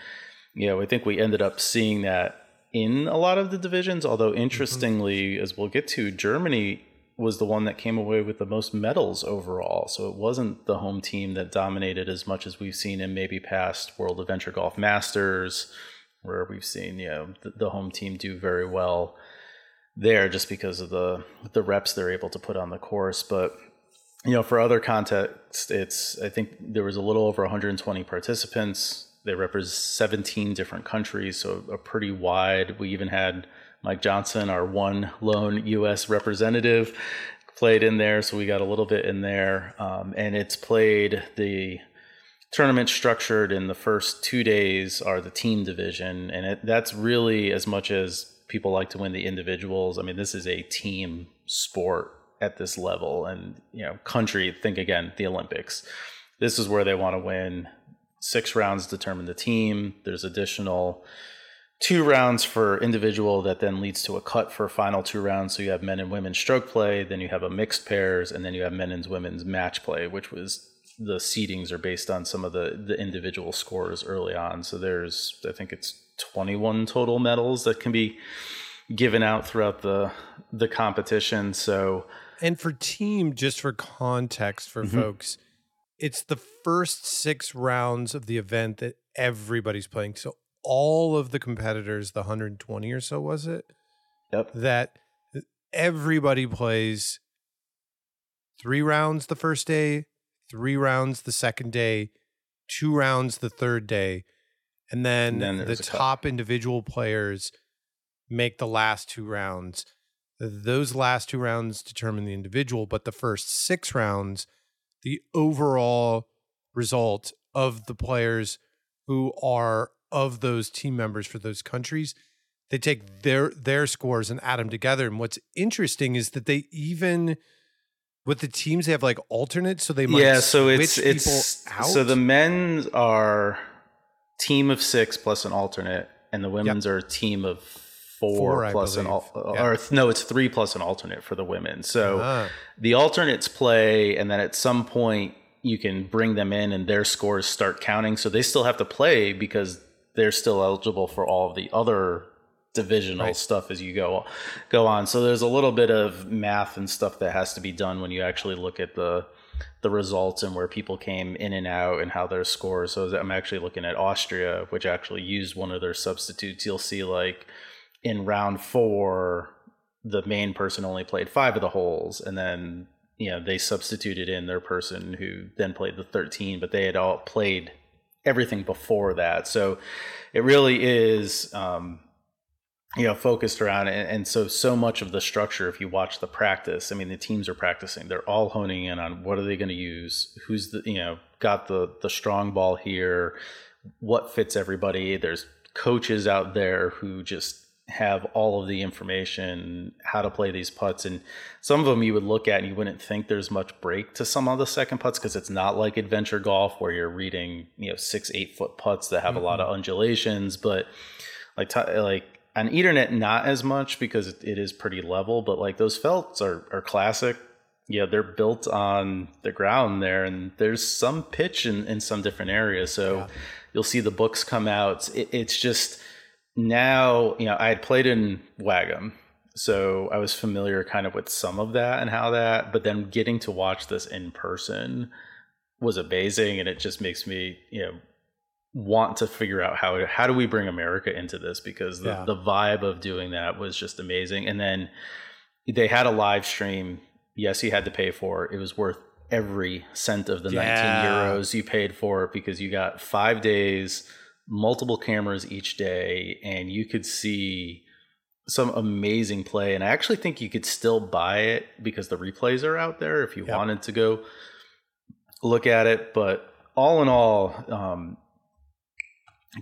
[SPEAKER 2] you know, I think we ended up seeing that in a lot of the divisions. Although mm-hmm. interestingly, mm-hmm. as we'll get to, Germany was the one that came away with the most medals overall. So it wasn't the home team that dominated as much as we've seen in maybe past World Adventure Golf Masters, where we've seen you know the, the home team do very well there just because of the the reps they're able to put on the course. But you know, for other context, it's I think there was a little over 120 participants. They represent 17 different countries, so a pretty wide. We even had Mike Johnson, our one lone U.S. representative, played in there, so we got a little bit in there. Um, and it's played the tournament structured in the first two days are the team division, and it, that's really as much as people like to win the individuals. I mean, this is a team sport at this level, and you know, country. Think again, the Olympics. This is where they want to win six rounds determine the team. There's additional two rounds for individual that then leads to a cut for final two rounds. So you have men and women stroke play, then you have a mixed pairs, and then you have men and women's match play, which was the seedings are based on some of the the individual scores early on. So there's I think it's 21 total medals that can be given out throughout the the competition. So
[SPEAKER 1] and for team, just for context for mm-hmm. folks, it's the first six rounds of the event that everybody's playing. So all of the competitors, the 120 or so, was it?
[SPEAKER 2] Yep.
[SPEAKER 1] That everybody plays three rounds the first day, three rounds the second day, two rounds the third day, and then, and then the top individual players make the last two rounds. Those last two rounds determine the individual, but the first six rounds the overall result of the players who are of those team members for those countries they take their their scores and add them together and what's interesting is that they even with the teams they have like alternates so they might yeah so it's it's out.
[SPEAKER 2] so the men's are team of six plus an alternate and the women's yep. are a team of four, four plus an al- yeah. or no, it's three plus an alternate for the women. So uh-huh. the alternates play, and then at some point you can bring them in, and their scores start counting. So they still have to play because they're still eligible for all of the other divisional right. stuff as you go go on. So there's a little bit of math and stuff that has to be done when you actually look at the the results and where people came in and out and how their scores. So I'm actually looking at Austria, which actually used one of their substitutes. You'll see like in round four, the main person only played five of the holes, and then you know they substituted in their person who then played the 13, but they had all played everything before that. So it really is. Um, you know focused around it and so so much of the structure if you watch the practice i mean the teams are practicing they're all honing in on what are they going to use who's the you know got the the strong ball here what fits everybody there's coaches out there who just have all of the information how to play these putts and some of them you would look at and you wouldn't think there's much break to some of the second putts because it's not like adventure golf where you're reading you know six eight foot putts that have mm-hmm. a lot of mm-hmm. undulations but like like on Eternit, not as much because it is pretty level, but like those felts are, are classic. Yeah, they're built on the ground there, and there's some pitch in, in some different areas. So yeah. you'll see the books come out. It, it's just now, you know, I had played in Wagum, so I was familiar kind of with some of that and how that, but then getting to watch this in person was amazing, and it just makes me, you know, want to figure out how how do we bring America into this because the, yeah. the vibe of doing that was just amazing. And then they had a live stream. Yes, you had to pay for it. It was worth every cent of the yeah. 19 euros you paid for it because you got five days, multiple cameras each day, and you could see some amazing play. And I actually think you could still buy it because the replays are out there if you yep. wanted to go look at it. But all in all, um,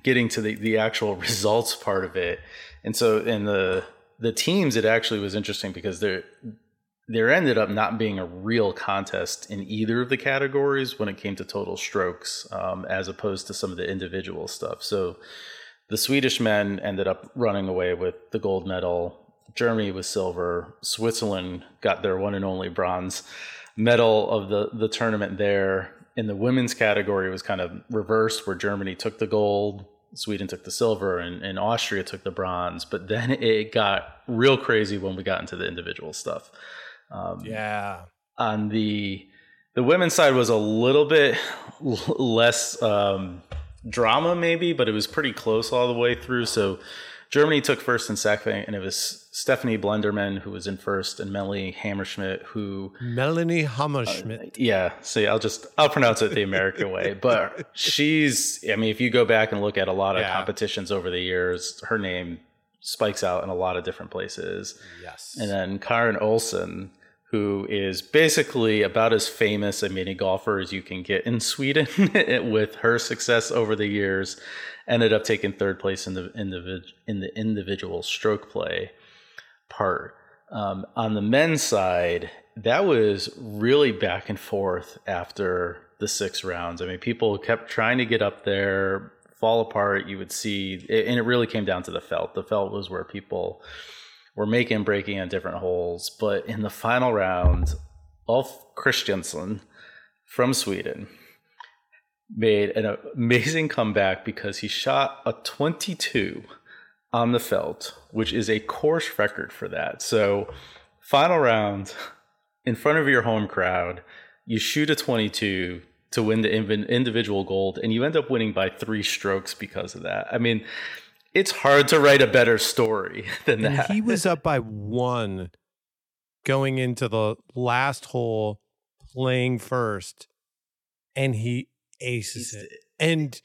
[SPEAKER 2] getting to the, the actual results part of it. And so in the the teams, it actually was interesting because there there ended up not being a real contest in either of the categories when it came to total strokes, um, as opposed to some of the individual stuff. So the Swedish men ended up running away with the gold medal. Germany was silver. Switzerland got their one and only bronze medal of the the tournament there in the women's category, was kind of reversed, where Germany took the gold, Sweden took the silver, and, and Austria took the bronze. But then it got real crazy when we got into the individual stuff.
[SPEAKER 1] Um, yeah.
[SPEAKER 2] On the the women's side was a little bit less um, drama, maybe, but it was pretty close all the way through. So Germany took first and second, and it was Stephanie Blenderman who was in first, and Melanie Hammerschmidt who
[SPEAKER 1] Melanie Hammerschmidt. Uh,
[SPEAKER 2] yeah, see, I'll just I'll pronounce it the American way, but she's. I mean, if you go back and look at a lot of yeah. competitions over the years, her name spikes out in a lot of different places.
[SPEAKER 1] Yes,
[SPEAKER 2] and then Karin Olsen who is basically about as famous a mini golfer as you can get in Sweden with her success over the years ended up taking third place in the in the in the individual stroke play part. Um, on the men's side, that was really back and forth after the six rounds. I mean, people kept trying to get up there, fall apart. You would see, and it really came down to the felt. The felt was where people were making breaking on different holes. But in the final round, Ulf Christensen from Sweden made an amazing comeback because he shot a 22 on the felt, which is a course record for that. So, final round in front of your home crowd, you shoot a 22 to win the individual gold, and you end up winning by three strokes because of that. I mean, it's hard to write a better story than
[SPEAKER 1] and
[SPEAKER 2] that.
[SPEAKER 1] He was up by one going into the last hole, playing first, and he aces it. And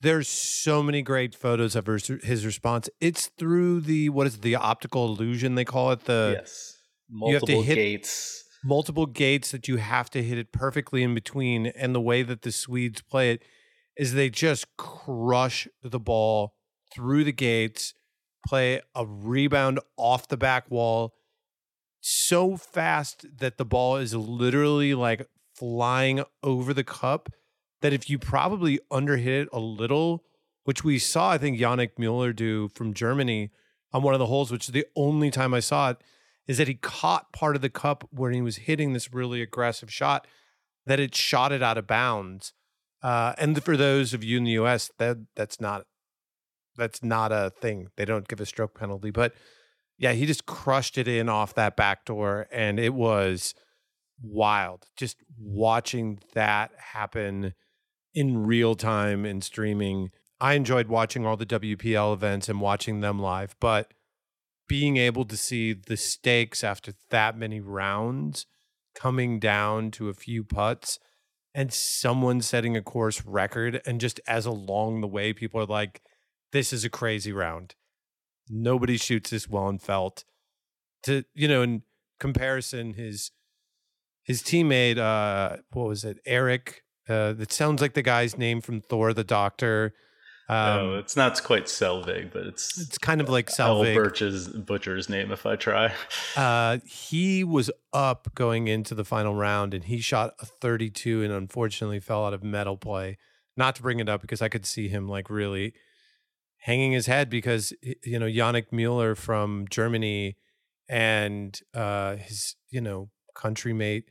[SPEAKER 1] there's so many great photos of his, his response. It's through the what is it, the optical illusion they call it. The
[SPEAKER 2] yes, multiple you have to hit
[SPEAKER 1] gates, multiple gates that you have to hit it perfectly in between. And the way that the Swedes play it is they just crush the ball through the gates, play a rebound off the back wall so fast that the ball is literally like flying over the cup that if you probably underhit it a little, which we saw, I think Yannick Mueller do from Germany on one of the holes, which is the only time I saw it, is that he caught part of the cup when he was hitting this really aggressive shot, that it shot it out of bounds. Uh, and for those of you in the U.S., that that's not that's not a thing. They don't give a stroke penalty, but yeah, he just crushed it in off that back door, and it was wild. Just watching that happen in real time and streaming. I enjoyed watching all the WPL events and watching them live, but being able to see the stakes after that many rounds coming down to a few putts and someone setting a course record and just as along the way people are like this is a crazy round nobody shoots this well in felt to you know in comparison his his teammate uh what was it eric uh that sounds like the guy's name from thor the doctor
[SPEAKER 2] um, no, it's not quite Selvig, but it's
[SPEAKER 1] it's kind of like Selvig.
[SPEAKER 2] Birch's butcher's name if I try.
[SPEAKER 1] Uh, he was up going into the final round, and he shot a 32, and unfortunately fell out of medal play. Not to bring it up because I could see him like really hanging his head because you know Yannick Mueller from Germany and uh, his you know countrymate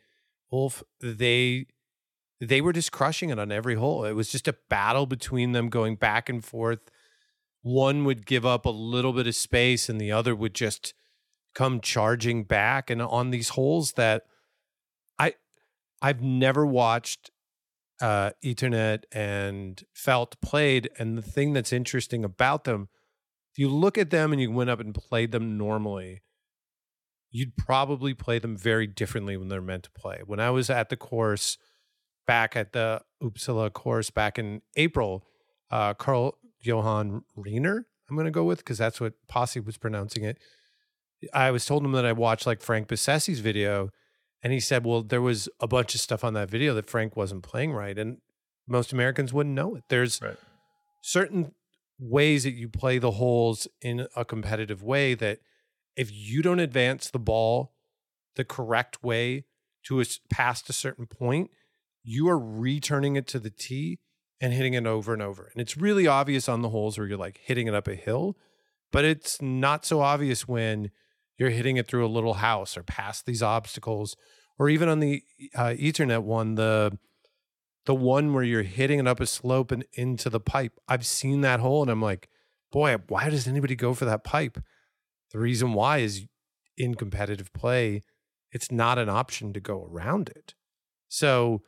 [SPEAKER 1] Wolf they they were just crushing it on every hole. It was just a battle between them going back and forth. One would give up a little bit of space and the other would just come charging back and on these holes that I I've never watched uh Eternit and Felt played and the thing that's interesting about them if you look at them and you went up and played them normally you'd probably play them very differently when they're meant to play. When I was at the course back at the Uppsala course back in April, uh, Carl Johan Reiner, I'm going to go with because that's what Posse was pronouncing it. I was told him that I watched like Frank Bissessi's video, and he said, well, there was a bunch of stuff on that video that Frank wasn't playing right, and most Americans wouldn't know it. There's right. certain ways that you play the holes in a competitive way that if you don't advance the ball the correct way to a, past a certain point, you are returning it to the tee and hitting it over and over. And it's really obvious on the holes where you're like hitting it up a hill, but it's not so obvious when you're hitting it through a little house or past these obstacles or even on the uh, eternit one the the one where you're hitting it up a slope and into the pipe. I've seen that hole and i'm like boy why does anybody go for that pipe? The reason why is in competitive play it's not an option to go around it. So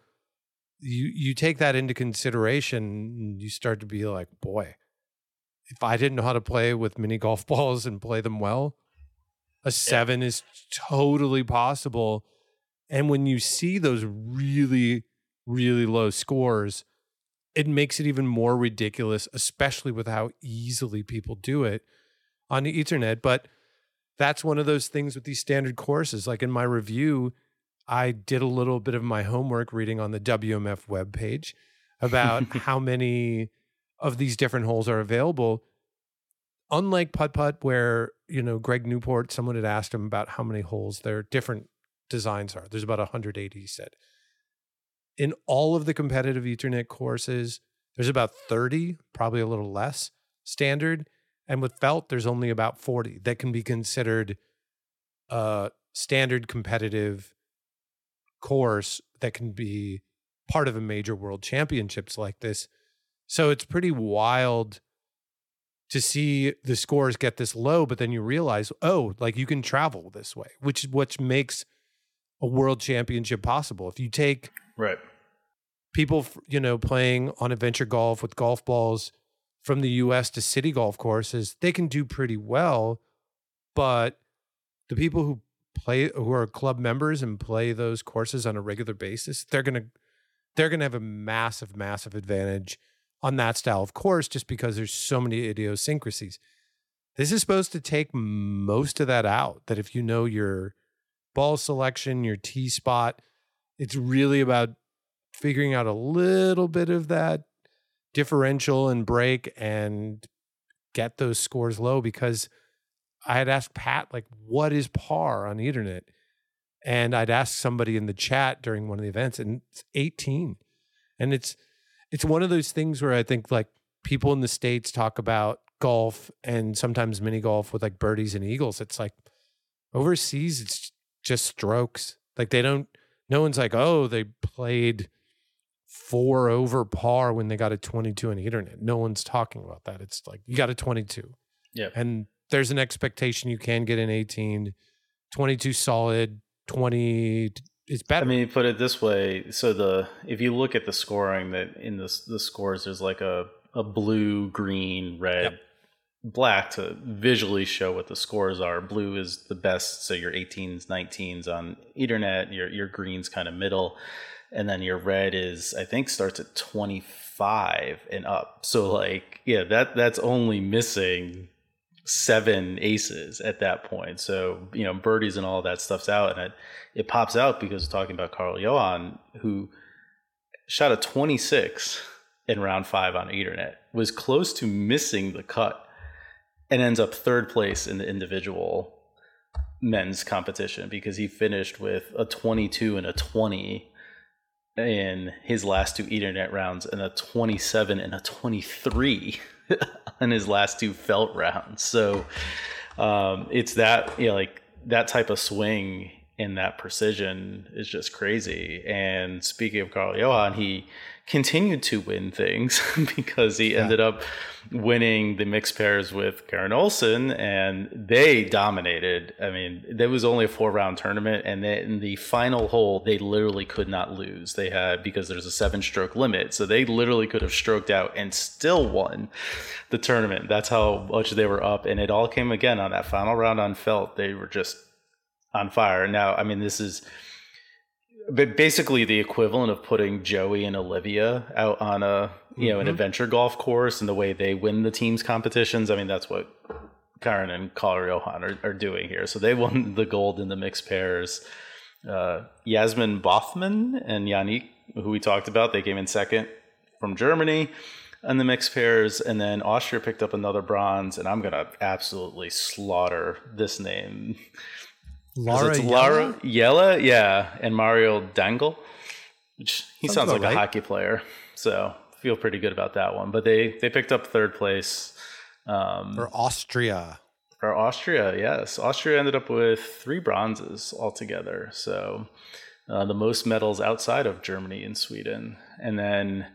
[SPEAKER 1] you you take that into consideration you start to be like boy if i didn't know how to play with mini golf balls and play them well a seven yeah. is totally possible and when you see those really really low scores it makes it even more ridiculous especially with how easily people do it on the eternit but that's one of those things with these standard courses like in my review I did a little bit of my homework reading on the WMF webpage about how many of these different holes are available. Unlike putt putt, where you know Greg Newport, someone had asked him about how many holes their different designs are. There's about 180, he said. In all of the competitive Eternit courses, there's about 30, probably a little less standard. And with Felt, there's only about 40 that can be considered uh, standard competitive course that can be part of a major world championships like this. So it's pretty wild to see the scores get this low, but then you realize, oh, like you can travel this way, which is what makes a world championship possible. If you take
[SPEAKER 2] right
[SPEAKER 1] people, you know, playing on adventure golf with golf balls from the U.S. to city golf courses, they can do pretty well, but the people who play who are club members and play those courses on a regular basis, they're gonna they're gonna have a massive, massive advantage on that style of course, just because there's so many idiosyncrasies. This is supposed to take most of that out. That if you know your ball selection, your tee spot, it's really about figuring out a little bit of that differential and break and get those scores low because I had asked Pat, like, what is par on the eternit? And I'd ask somebody in the chat during one of the events, and it's 18. And it's it's one of those things where I think like people in the States talk about golf and sometimes mini golf with like birdies and eagles. It's like overseas, it's just strokes. Like they don't no one's like, oh, they played four over par when they got a 22 on the eternit. No one's talking about that. It's like you got a 22.
[SPEAKER 2] Yeah.
[SPEAKER 1] And there's an expectation you can get an 18, 22 solid, 20, is better.
[SPEAKER 2] I mean, put it this way: so the if you look at the scoring that in the the scores, there's like a a blue, green, red, yep. black to visually show what the scores are. Blue is the best, so your 18s, 19s on Eternit. Your your green's kind of middle, and then your red is I think starts at 25 and up. So like yeah, that that's only missing seven aces at that point. So, you know, birdies and all that stuff's out. And it, it pops out because talking about Carl Johan, who shot a 26 in round five on Eternit, was close to missing the cut and ends up third place in the individual men's competition because he finished with a 22 and a 20 in his last two Eternit rounds and a 27 and a 23 in his last two felt rounds. So um, it's that you know like that type of swing and that precision is just crazy. And speaking of Carl Johan, he continued to win things because he yeah. ended up winning the mixed pairs with Karen Olsen, and they dominated. I mean, there was only a four round tournament, and in the final hole, they literally could not lose. They had because there's a seven stroke limit, so they literally could have stroked out and still won the tournament. That's how much they were up, and it all came again on that final round on felt. They were just on fire. Now, I mean, this is but basically the equivalent of putting Joey and Olivia out on a you know mm-hmm. an adventure golf course and the way they win the teams competitions. I mean, that's what Karen and Carl Johan are, are doing here. So they won the gold in the mixed pairs. Uh, Yasmin Bothman and Yannick, who we talked about, they came in second from Germany in the mixed pairs, and then Austria picked up another bronze. And I'm gonna absolutely slaughter this name.
[SPEAKER 1] Laura it's
[SPEAKER 2] Lara Yella, yeah, and Mario Dangle, which he sounds, sounds like right. a hockey player. So feel pretty good about that one. But they they picked up third place
[SPEAKER 1] um, for Austria.
[SPEAKER 2] For Austria, yes, Austria ended up with three bronzes altogether. So uh, the most medals outside of Germany and Sweden, and then.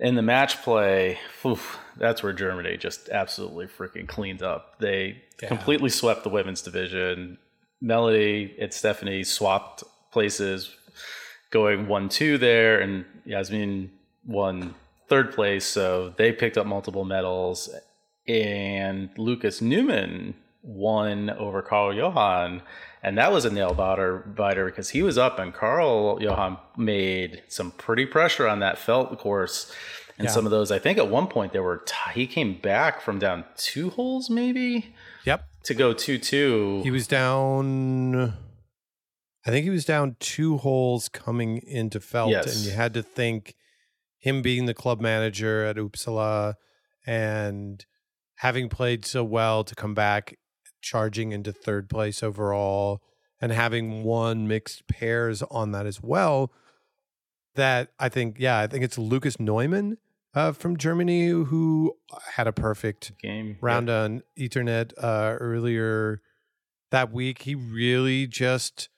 [SPEAKER 2] In the match play, oof, that's where Germany just absolutely freaking cleaned up. They yeah. completely swept the women's division, Melody and Stephanie swapped places, going one two there, and Yasmin won third place. So they picked up multiple medals, and Lucas Neumann won over Carl Johan, and that was a nail biter biter because he was up, and Carl Johan made some pretty pressure on that felt course. And yeah. some of those, I think at one point there were t- he came back from down two holes, maybe.
[SPEAKER 1] Yep
[SPEAKER 2] to go 2 2.
[SPEAKER 1] He was down, I think he was down two holes coming into Felt. Yes. And you had to think him being the club manager at Uppsala and having played so well to come back charging into third place overall and having won mixed pairs on that as well. That I think, yeah, I think it's Lucas Neumann uh, from Germany who had a perfect
[SPEAKER 2] game
[SPEAKER 1] round yeah. on Eternit uh, earlier that week. He really just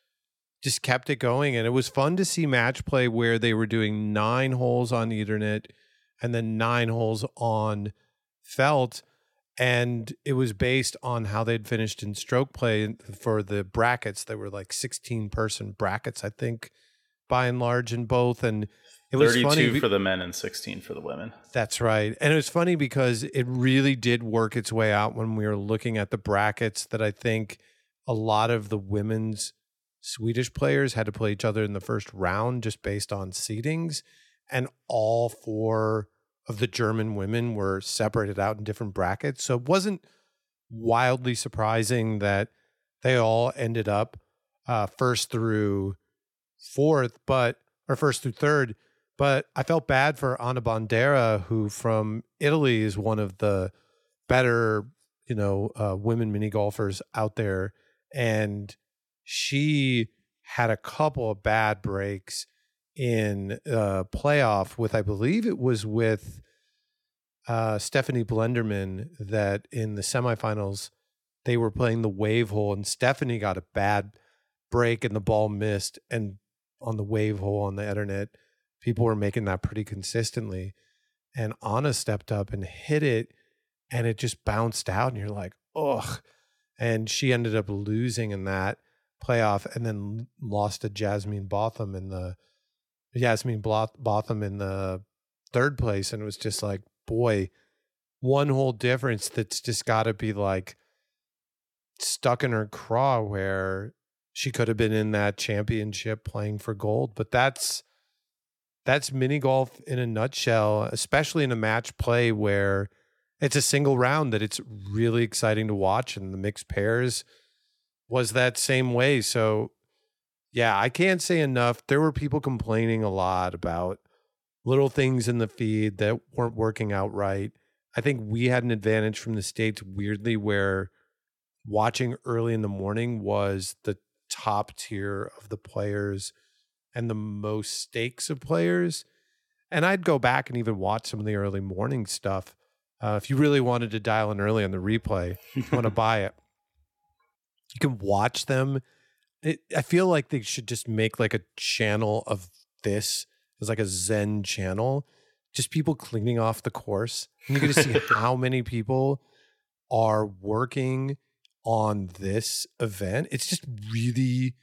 [SPEAKER 1] just kept it going, and it was fun to see match play where they were doing nine holes on Eternit and then nine holes on Felt. And it was based on how they'd finished in stroke play for the brackets. They were like 16 person brackets, I think, by and large, in both. And
[SPEAKER 2] it was 32 funny. for the men and 16 for the women.
[SPEAKER 1] That's right. And it was funny because it really did work its way out when we were looking at the brackets that I think a lot of the women's Swedish players had to play each other in the first round just based on seedings. And all four of the German women were separated out in different brackets. So it wasn't wildly surprising that they all ended up uh, first through fourth, but or first through third but I felt bad for Anna Bandera, who from Italy is one of the better, you know, uh, women mini golfers out there. And she had a couple of bad breaks in uh, playoff with, I believe it was with uh, Stephanie Blenderman, that in the semifinals, they were playing the wave hole and Stephanie got a bad break and the ball missed and on the wave hole on the eternit people were making that pretty consistently. And Anna stepped up and hit it, and it just bounced out. And you're like, ugh. And she ended up losing in that. playoff and then lost to Jasmine Botham in the Jasmine Botham in the third place. And it was just like, boy, one whole difference that's just got to be like stuck in her craw where she could have been in that championship playing for gold. But that's that's mini golf in a nutshell, especially in a match play where it's a single round that it's really exciting to watch and the mixed pairs was that same way. So yeah, I can't say enough. There were people complaining a lot about little things in the feed that weren't working out right. I think we had an advantage from the States, weirdly, where watching early in the morning was the top tier of the players and the most stakes of players. And I'd go back and even watch some of the early morning stuff. Uh, if you really wanted to dial in early on the replay, you want to buy it, you can watch them it, I feel like they should just make like a channel of this as like a Zen channel, just people cleaning off the course. And you can see how many people are working on this event. It's just really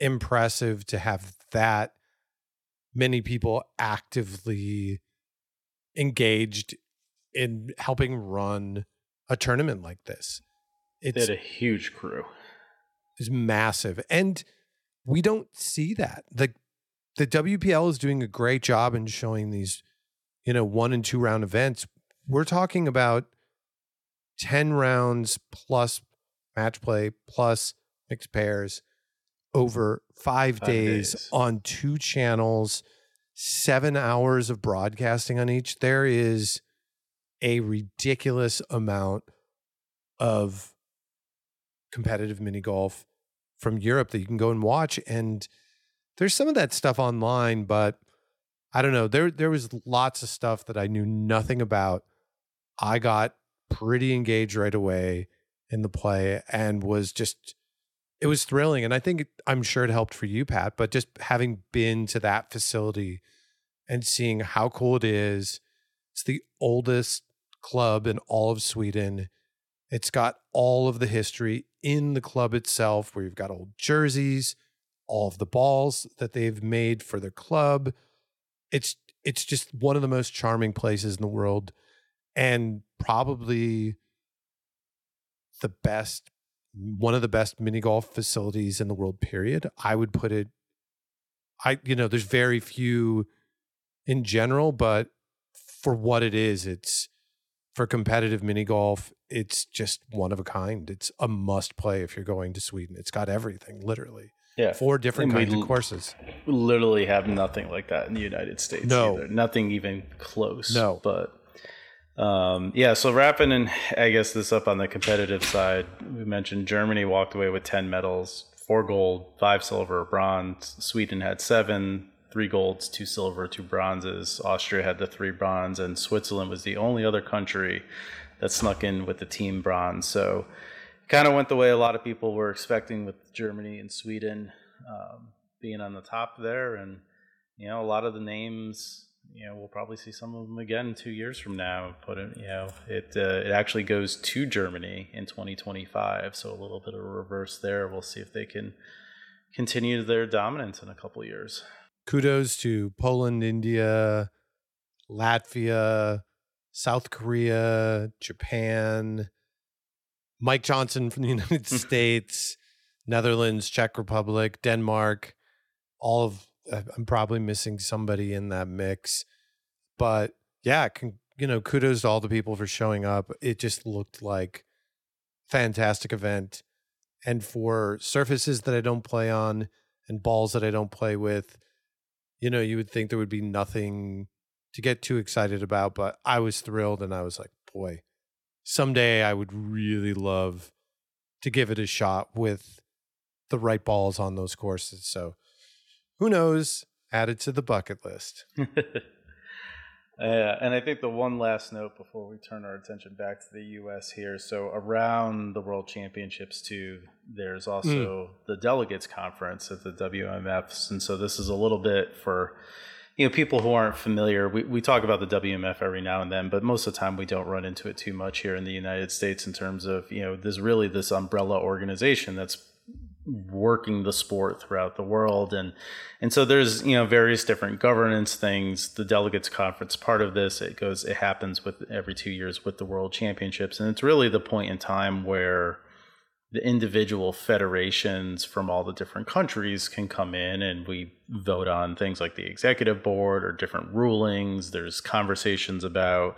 [SPEAKER 1] impressive to have that many people actively engaged in helping run a tournament like this.
[SPEAKER 2] It's a huge crew
[SPEAKER 1] It's massive. And we don't see that. The the WPL is doing a great job in showing these, you know, one and two round events. We're talking about 10 rounds plus match play plus mixed pairs over five, five days, days on two channels, seven hours of broadcasting on each. There is a ridiculous amount of competitive mini golf from Europe that you can go and watch. And there's some of that stuff online, but I don't know. There there was lots of stuff that I knew nothing about. I got pretty engaged right away in the play and was just it was thrilling and I think I'm sure it helped for you Pat, but just having been to that facility and seeing how cool it is. It's the oldest club in all of Sweden. It's got all of the history in the club itself, where you've got old jerseys, all of the balls that they've made for their club. It's it's just one of the most charming places in the world, and probably the best, one of the best mini golf facilities in the world. Period. I would put it. I you know, there's very few in general, but for what it is, it's for competitive mini golf, it's just one of a kind. It's a must play if you're going to Sweden. It's got everything, literally.
[SPEAKER 2] Yeah.
[SPEAKER 1] Four different kinds of courses.
[SPEAKER 2] literally have nothing like that in the United States.
[SPEAKER 1] No.
[SPEAKER 2] Either. Nothing even close.
[SPEAKER 1] No.
[SPEAKER 2] But um, yeah, so wrapping and I guess this up on the competitive side, we mentioned Germany walked away with 10 medals, four gold, five silver, bronze. Sweden had seven, three golds, two silver, two bronzes. Austria had the three bronze, and Switzerland was the only other country that snuck in with the team bronze. So kind of went the way a lot of people were expecting with Germany and Sweden um, being on the top there. And, you know, a lot of the names, you know, we'll probably see some of them again two years from now. Put it, you know, it, uh, it actually goes to Germany in 2025. So a little bit of a reverse there. We'll see if they can continue their dominance in a couple years
[SPEAKER 1] kudos to Poland, India, Latvia, South Korea, Japan, Mike Johnson from the United States, Netherlands, Czech Republic, Denmark, all of I'm probably missing somebody in that mix. But yeah, you know, kudos to all the people for showing up. It just looked like fantastic event. And for surfaces that I don't play on and balls that I don't play with, you know, you would think there would be nothing to get too excited about, but I was thrilled and I was like, boy, someday I would really love to give it a shot with the right balls on those courses. So who knows? Added to the bucket list.
[SPEAKER 2] Uh, and I think the one last note before we turn our attention back to the U.S. here. So around the World Championships too, there's also mm. the delegates conference at the WMFs, and so this is a little bit for you know people who aren't familiar. We we talk about the WMF every now and then, but most of the time we don't run into it too much here in the United States in terms of you know there's really this umbrella organization that's working the sport throughout the world. And and so there's you know various different governance things. The delegates conference part of this it goes it happens with every 2 years with the world championships. And it's really the point in time where the individual federations from all the different countries can come in and we vote on things like the executive board or different rulings. There's conversations about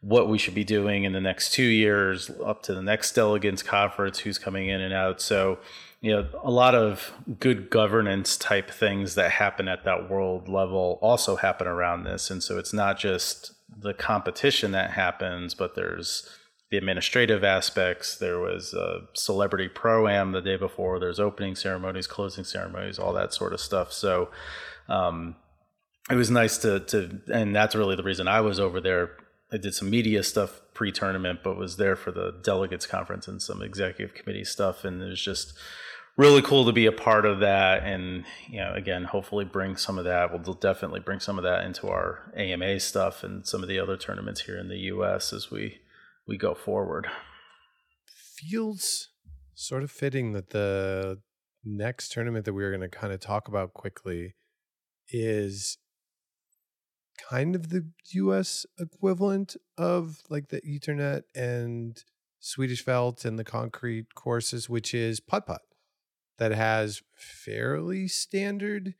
[SPEAKER 2] what we should be doing in the next two years up to the next delegates conference who's coming in and out. So you know a lot of good governance type things that happen at that world level also happen around this. And so it's not just the competition that happens but there's the administrative aspects. There was a celebrity pro am the day before. There's opening ceremonies closing ceremonies all that sort of stuff. So um, it was nice to to and that's really the reason i was over there. I did some media stuff pre-tournament but was there for the delegates conference and some executive committee stuff. And it was just really cool to be a part of that and you know again hopefully bring some of that we'll definitely bring some of that into our ama stuff and some of the other tournaments here in the us as we we go forward.
[SPEAKER 1] Feels sort of fitting that the next tournament that we are going to kind of talk about quickly is kind of the US equivalent of like the Eternit and Swedish felt and the concrete courses, which is putt putt that has fairly standard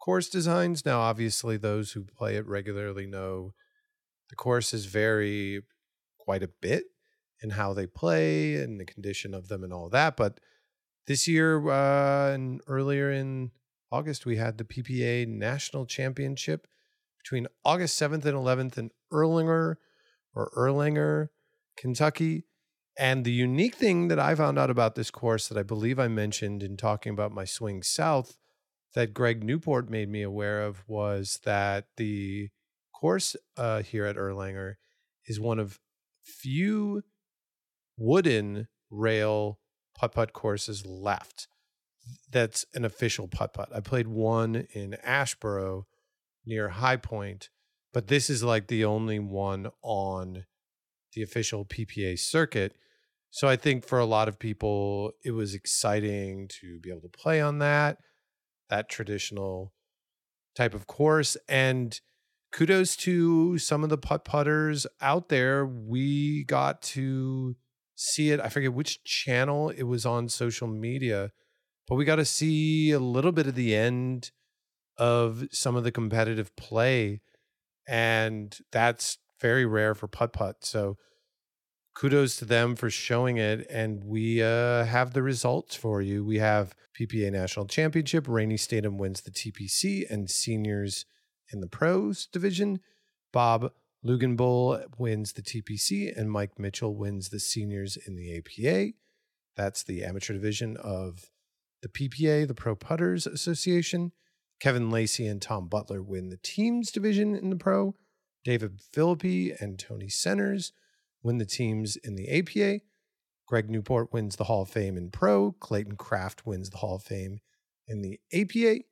[SPEAKER 1] course designs. Now, obviously, those who play it regularly know the courses vary quite a bit in how they play and the condition of them and all that. But this year uh, and earlier in August, we had the PPA National Championship between August 7th and 11th in Erlanger or Erlanger, Kentucky. And the unique thing that I found out about this course that I believe I mentioned in talking about my swing south that Greg Newport made me aware of was that the course uh, here at Erlanger is one of few wooden rail putt putt courses left. That's an official putt putt. I played one in Asheboro near High Point, but this is like the only one on the official PPA circuit. So I think for a lot of people, it was exciting to be able to play on that, that traditional type of course. And kudos to some of the putt putters out there. We got to see it. I forget which channel it was on social media, but we got to see a little bit of the end of some of the competitive play. And that's very rare for putt putt. So kudos to them for showing it. And we uh, have the results for you. We have PPA National Championship. Rainey Statham wins the TPC and seniors in the pros division. Bob Luginbull wins the TPC and Mike Mitchell wins the seniors in the APA. That's the amateur division of the PPA, the Pro Putters Association. Kevin Lacey and Tom Butler win the teams division in the pro. David Philippi and Tony Centers win the teams in the APA. Greg Newport wins the Hall of Fame in Pro. Clayton Craft wins the Hall of Fame in the APA.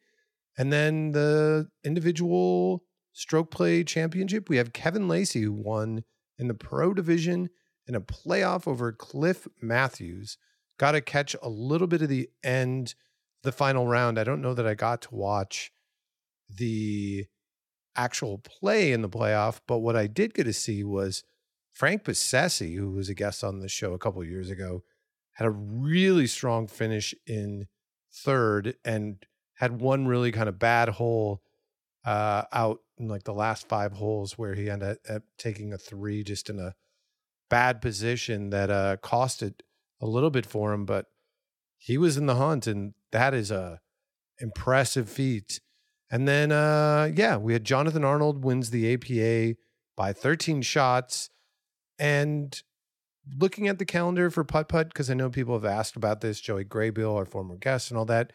[SPEAKER 1] And then the individual stroke play championship, we have Kevin Lacey, who won in the Pro division in a playoff over Cliff Matthews. Got to catch a little bit of the end, the final round. I don't know that I got to watch the actual play in the playoff, but what I did get to see was Frank Bassesi, who was a guest on the show a couple years ago, had a really strong finish in third and had one really kind of bad hole uh, out in like the last five holes where he ended up taking a three just in a bad position that uh, costed a little bit for him, but he was in the hunt, and that is a impressive feat. And then, uh, yeah, we had Jonathan Arnold wins the APA by 13 shots. And looking at the calendar for putt putt, because I know people have asked about this, Joey Graybill, our former guest, and all that,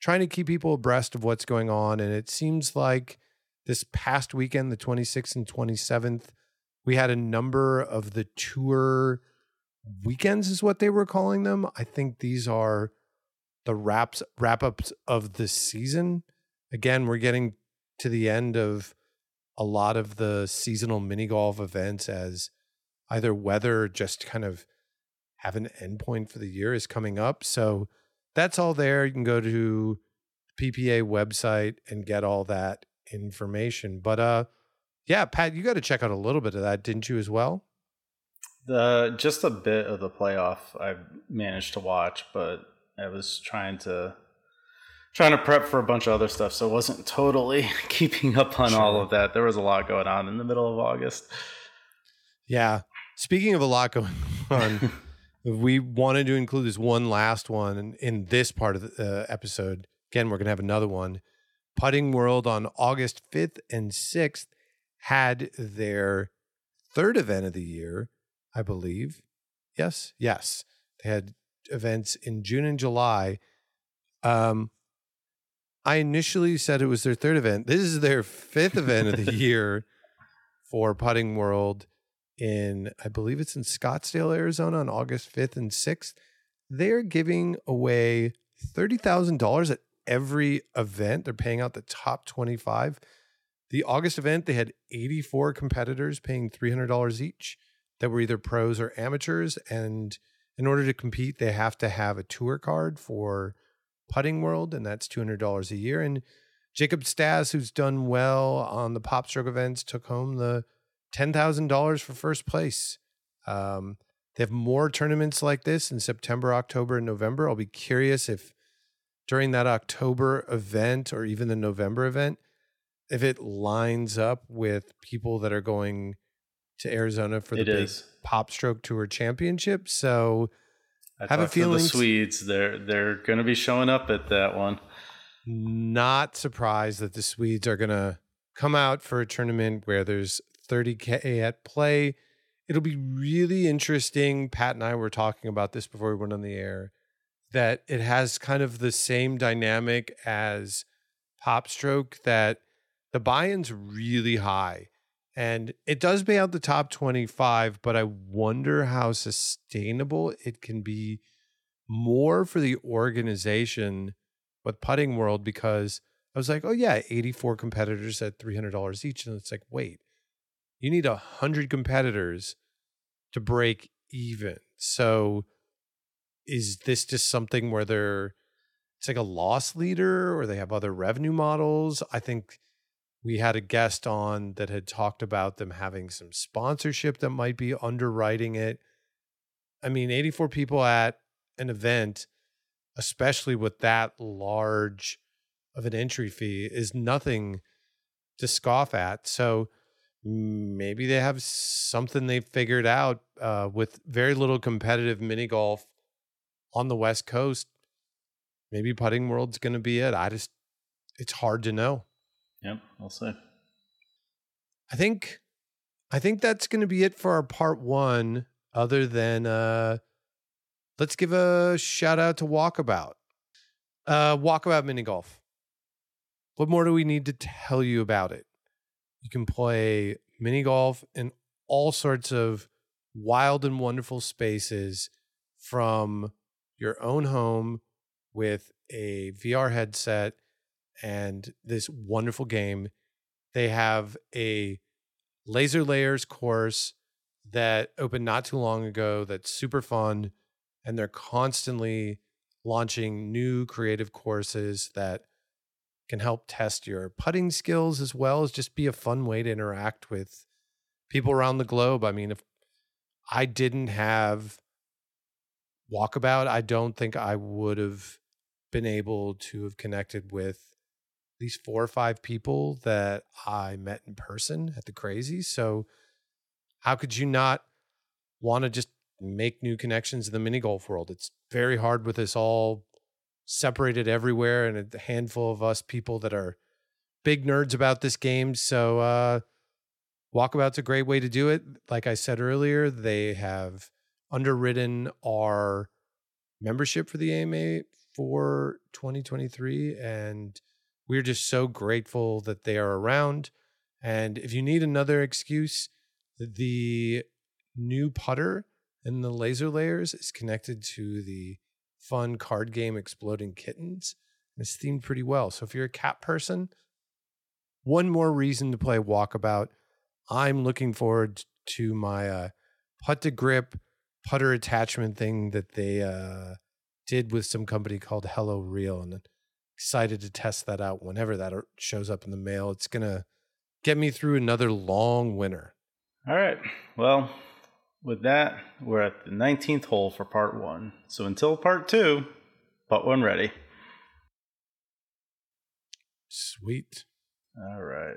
[SPEAKER 1] trying to keep people abreast of what's going on. And it seems like this past weekend, the 26th and 27th, we had a number of the tour weekends, is what they were calling them. I think these are the wraps wrap ups of the season. Again, we're getting to the end of a lot of the seasonal mini golf events as either weather or just kind of have an endpoint for the year is coming up. So that's all there. You can go to the PPA website and get all that information. But uh yeah, Pat, you got to check out a little bit of that, didn't you as well?
[SPEAKER 2] The just a bit of the playoff I managed to watch, but I was trying to trying to prep for a bunch of other stuff, so wasn't totally keeping up on sure. all of that. There was a lot going on in the middle of August.
[SPEAKER 1] Yeah. Speaking of a lot going on, we wanted to include this one last one in, in this part of the uh, episode. Again, we're going to have another one. Putting World on August 5th and 6th had their third event of the year, I believe. Yes, yes. They had events in June and July. Um, I initially said it was their third event. This is their fifth event of the year for Putting World in, I believe it's in Scottsdale, Arizona on August 5th and 6th. They're giving away $30,000 at every event. They're paying out the top 25. The August event, they had 84 competitors paying $300 each that were either pros or amateurs. And in order to compete, they have to have a tour card for Putting World, and that's $200 a year. And Jacob Stas, who's done well on the Pop Stroke events, took home the $10,000 for first place. Um, they have more tournaments like this in September, October, and November. I'll be curious if during that October event or even the November event, if it lines up with people that are going to Arizona for the it big is. Pop Stroke Tour Championship. So
[SPEAKER 2] I have a feeling the Swedes they're they're going to be showing up at that one.
[SPEAKER 1] Not surprised that the Swedes are going to come out for a tournament where there's 30k at play. It'll be really interesting. Pat and I were talking about this before we went on the air that it has kind of the same dynamic as Pop Stroke that the buy-in's really high and it does pay out the top 25 but i wonder how sustainable it can be more for the organization with putting world because i was like oh yeah 84 competitors at $300 each and it's like wait you need a 100 competitors to break even so is this just something where they're it's like a loss leader or they have other revenue models i think we had a guest on that had talked about them having some sponsorship that might be underwriting it. I mean, 84 people at an event, especially with that large of an entry fee, is nothing to scoff at. So maybe they have something they figured out uh, with very little competitive mini golf on the West Coast. Maybe Putting World's going to be it. I just, it's hard to know.
[SPEAKER 2] Yep, I'll say.
[SPEAKER 1] I think I think that's going to be it for our part 1 other than uh let's give a shout out to Walkabout. Uh Walkabout mini golf. What more do we need to tell you about it? You can play mini golf in all sorts of wild and wonderful spaces from your own home with a VR headset and this wonderful game. They have a Laser Lairs course that opened not too long ago that's super fun and they're constantly launching new creative courses that can help test your putting skills as well as just be a fun way to interact with people around the globe. I mean, if I didn't have Walkabout, I don't think I would have been able to have connected with at least four or five people that I met in person at the crazy. So how could you not want to just make new connections in the mini golf world? It's very hard with us all separated everywhere and a handful of us people that are big nerds about this game. So uh Walkabout's a great way to do it. Like I said earlier, they have underwritten our membership for the AMA for 2023 and we're just so grateful that they are around. And if you need another excuse, the new putter and the Laser Lairs is connected to the fun card game Exploding Kittens. It's themed pretty well. So if you're a cat person, one more reason to play Walkabout. I'm looking forward to my uh, to grip putter attachment thing that they uh, did with some company called Hello Real, and excited to test that out whenever that shows up in the mail. It's gonna get me through another long winter.
[SPEAKER 2] All right. Well, with that, we're at the 19th hole for part one. So until part two, putt one ready.
[SPEAKER 1] Sweet.
[SPEAKER 2] All right.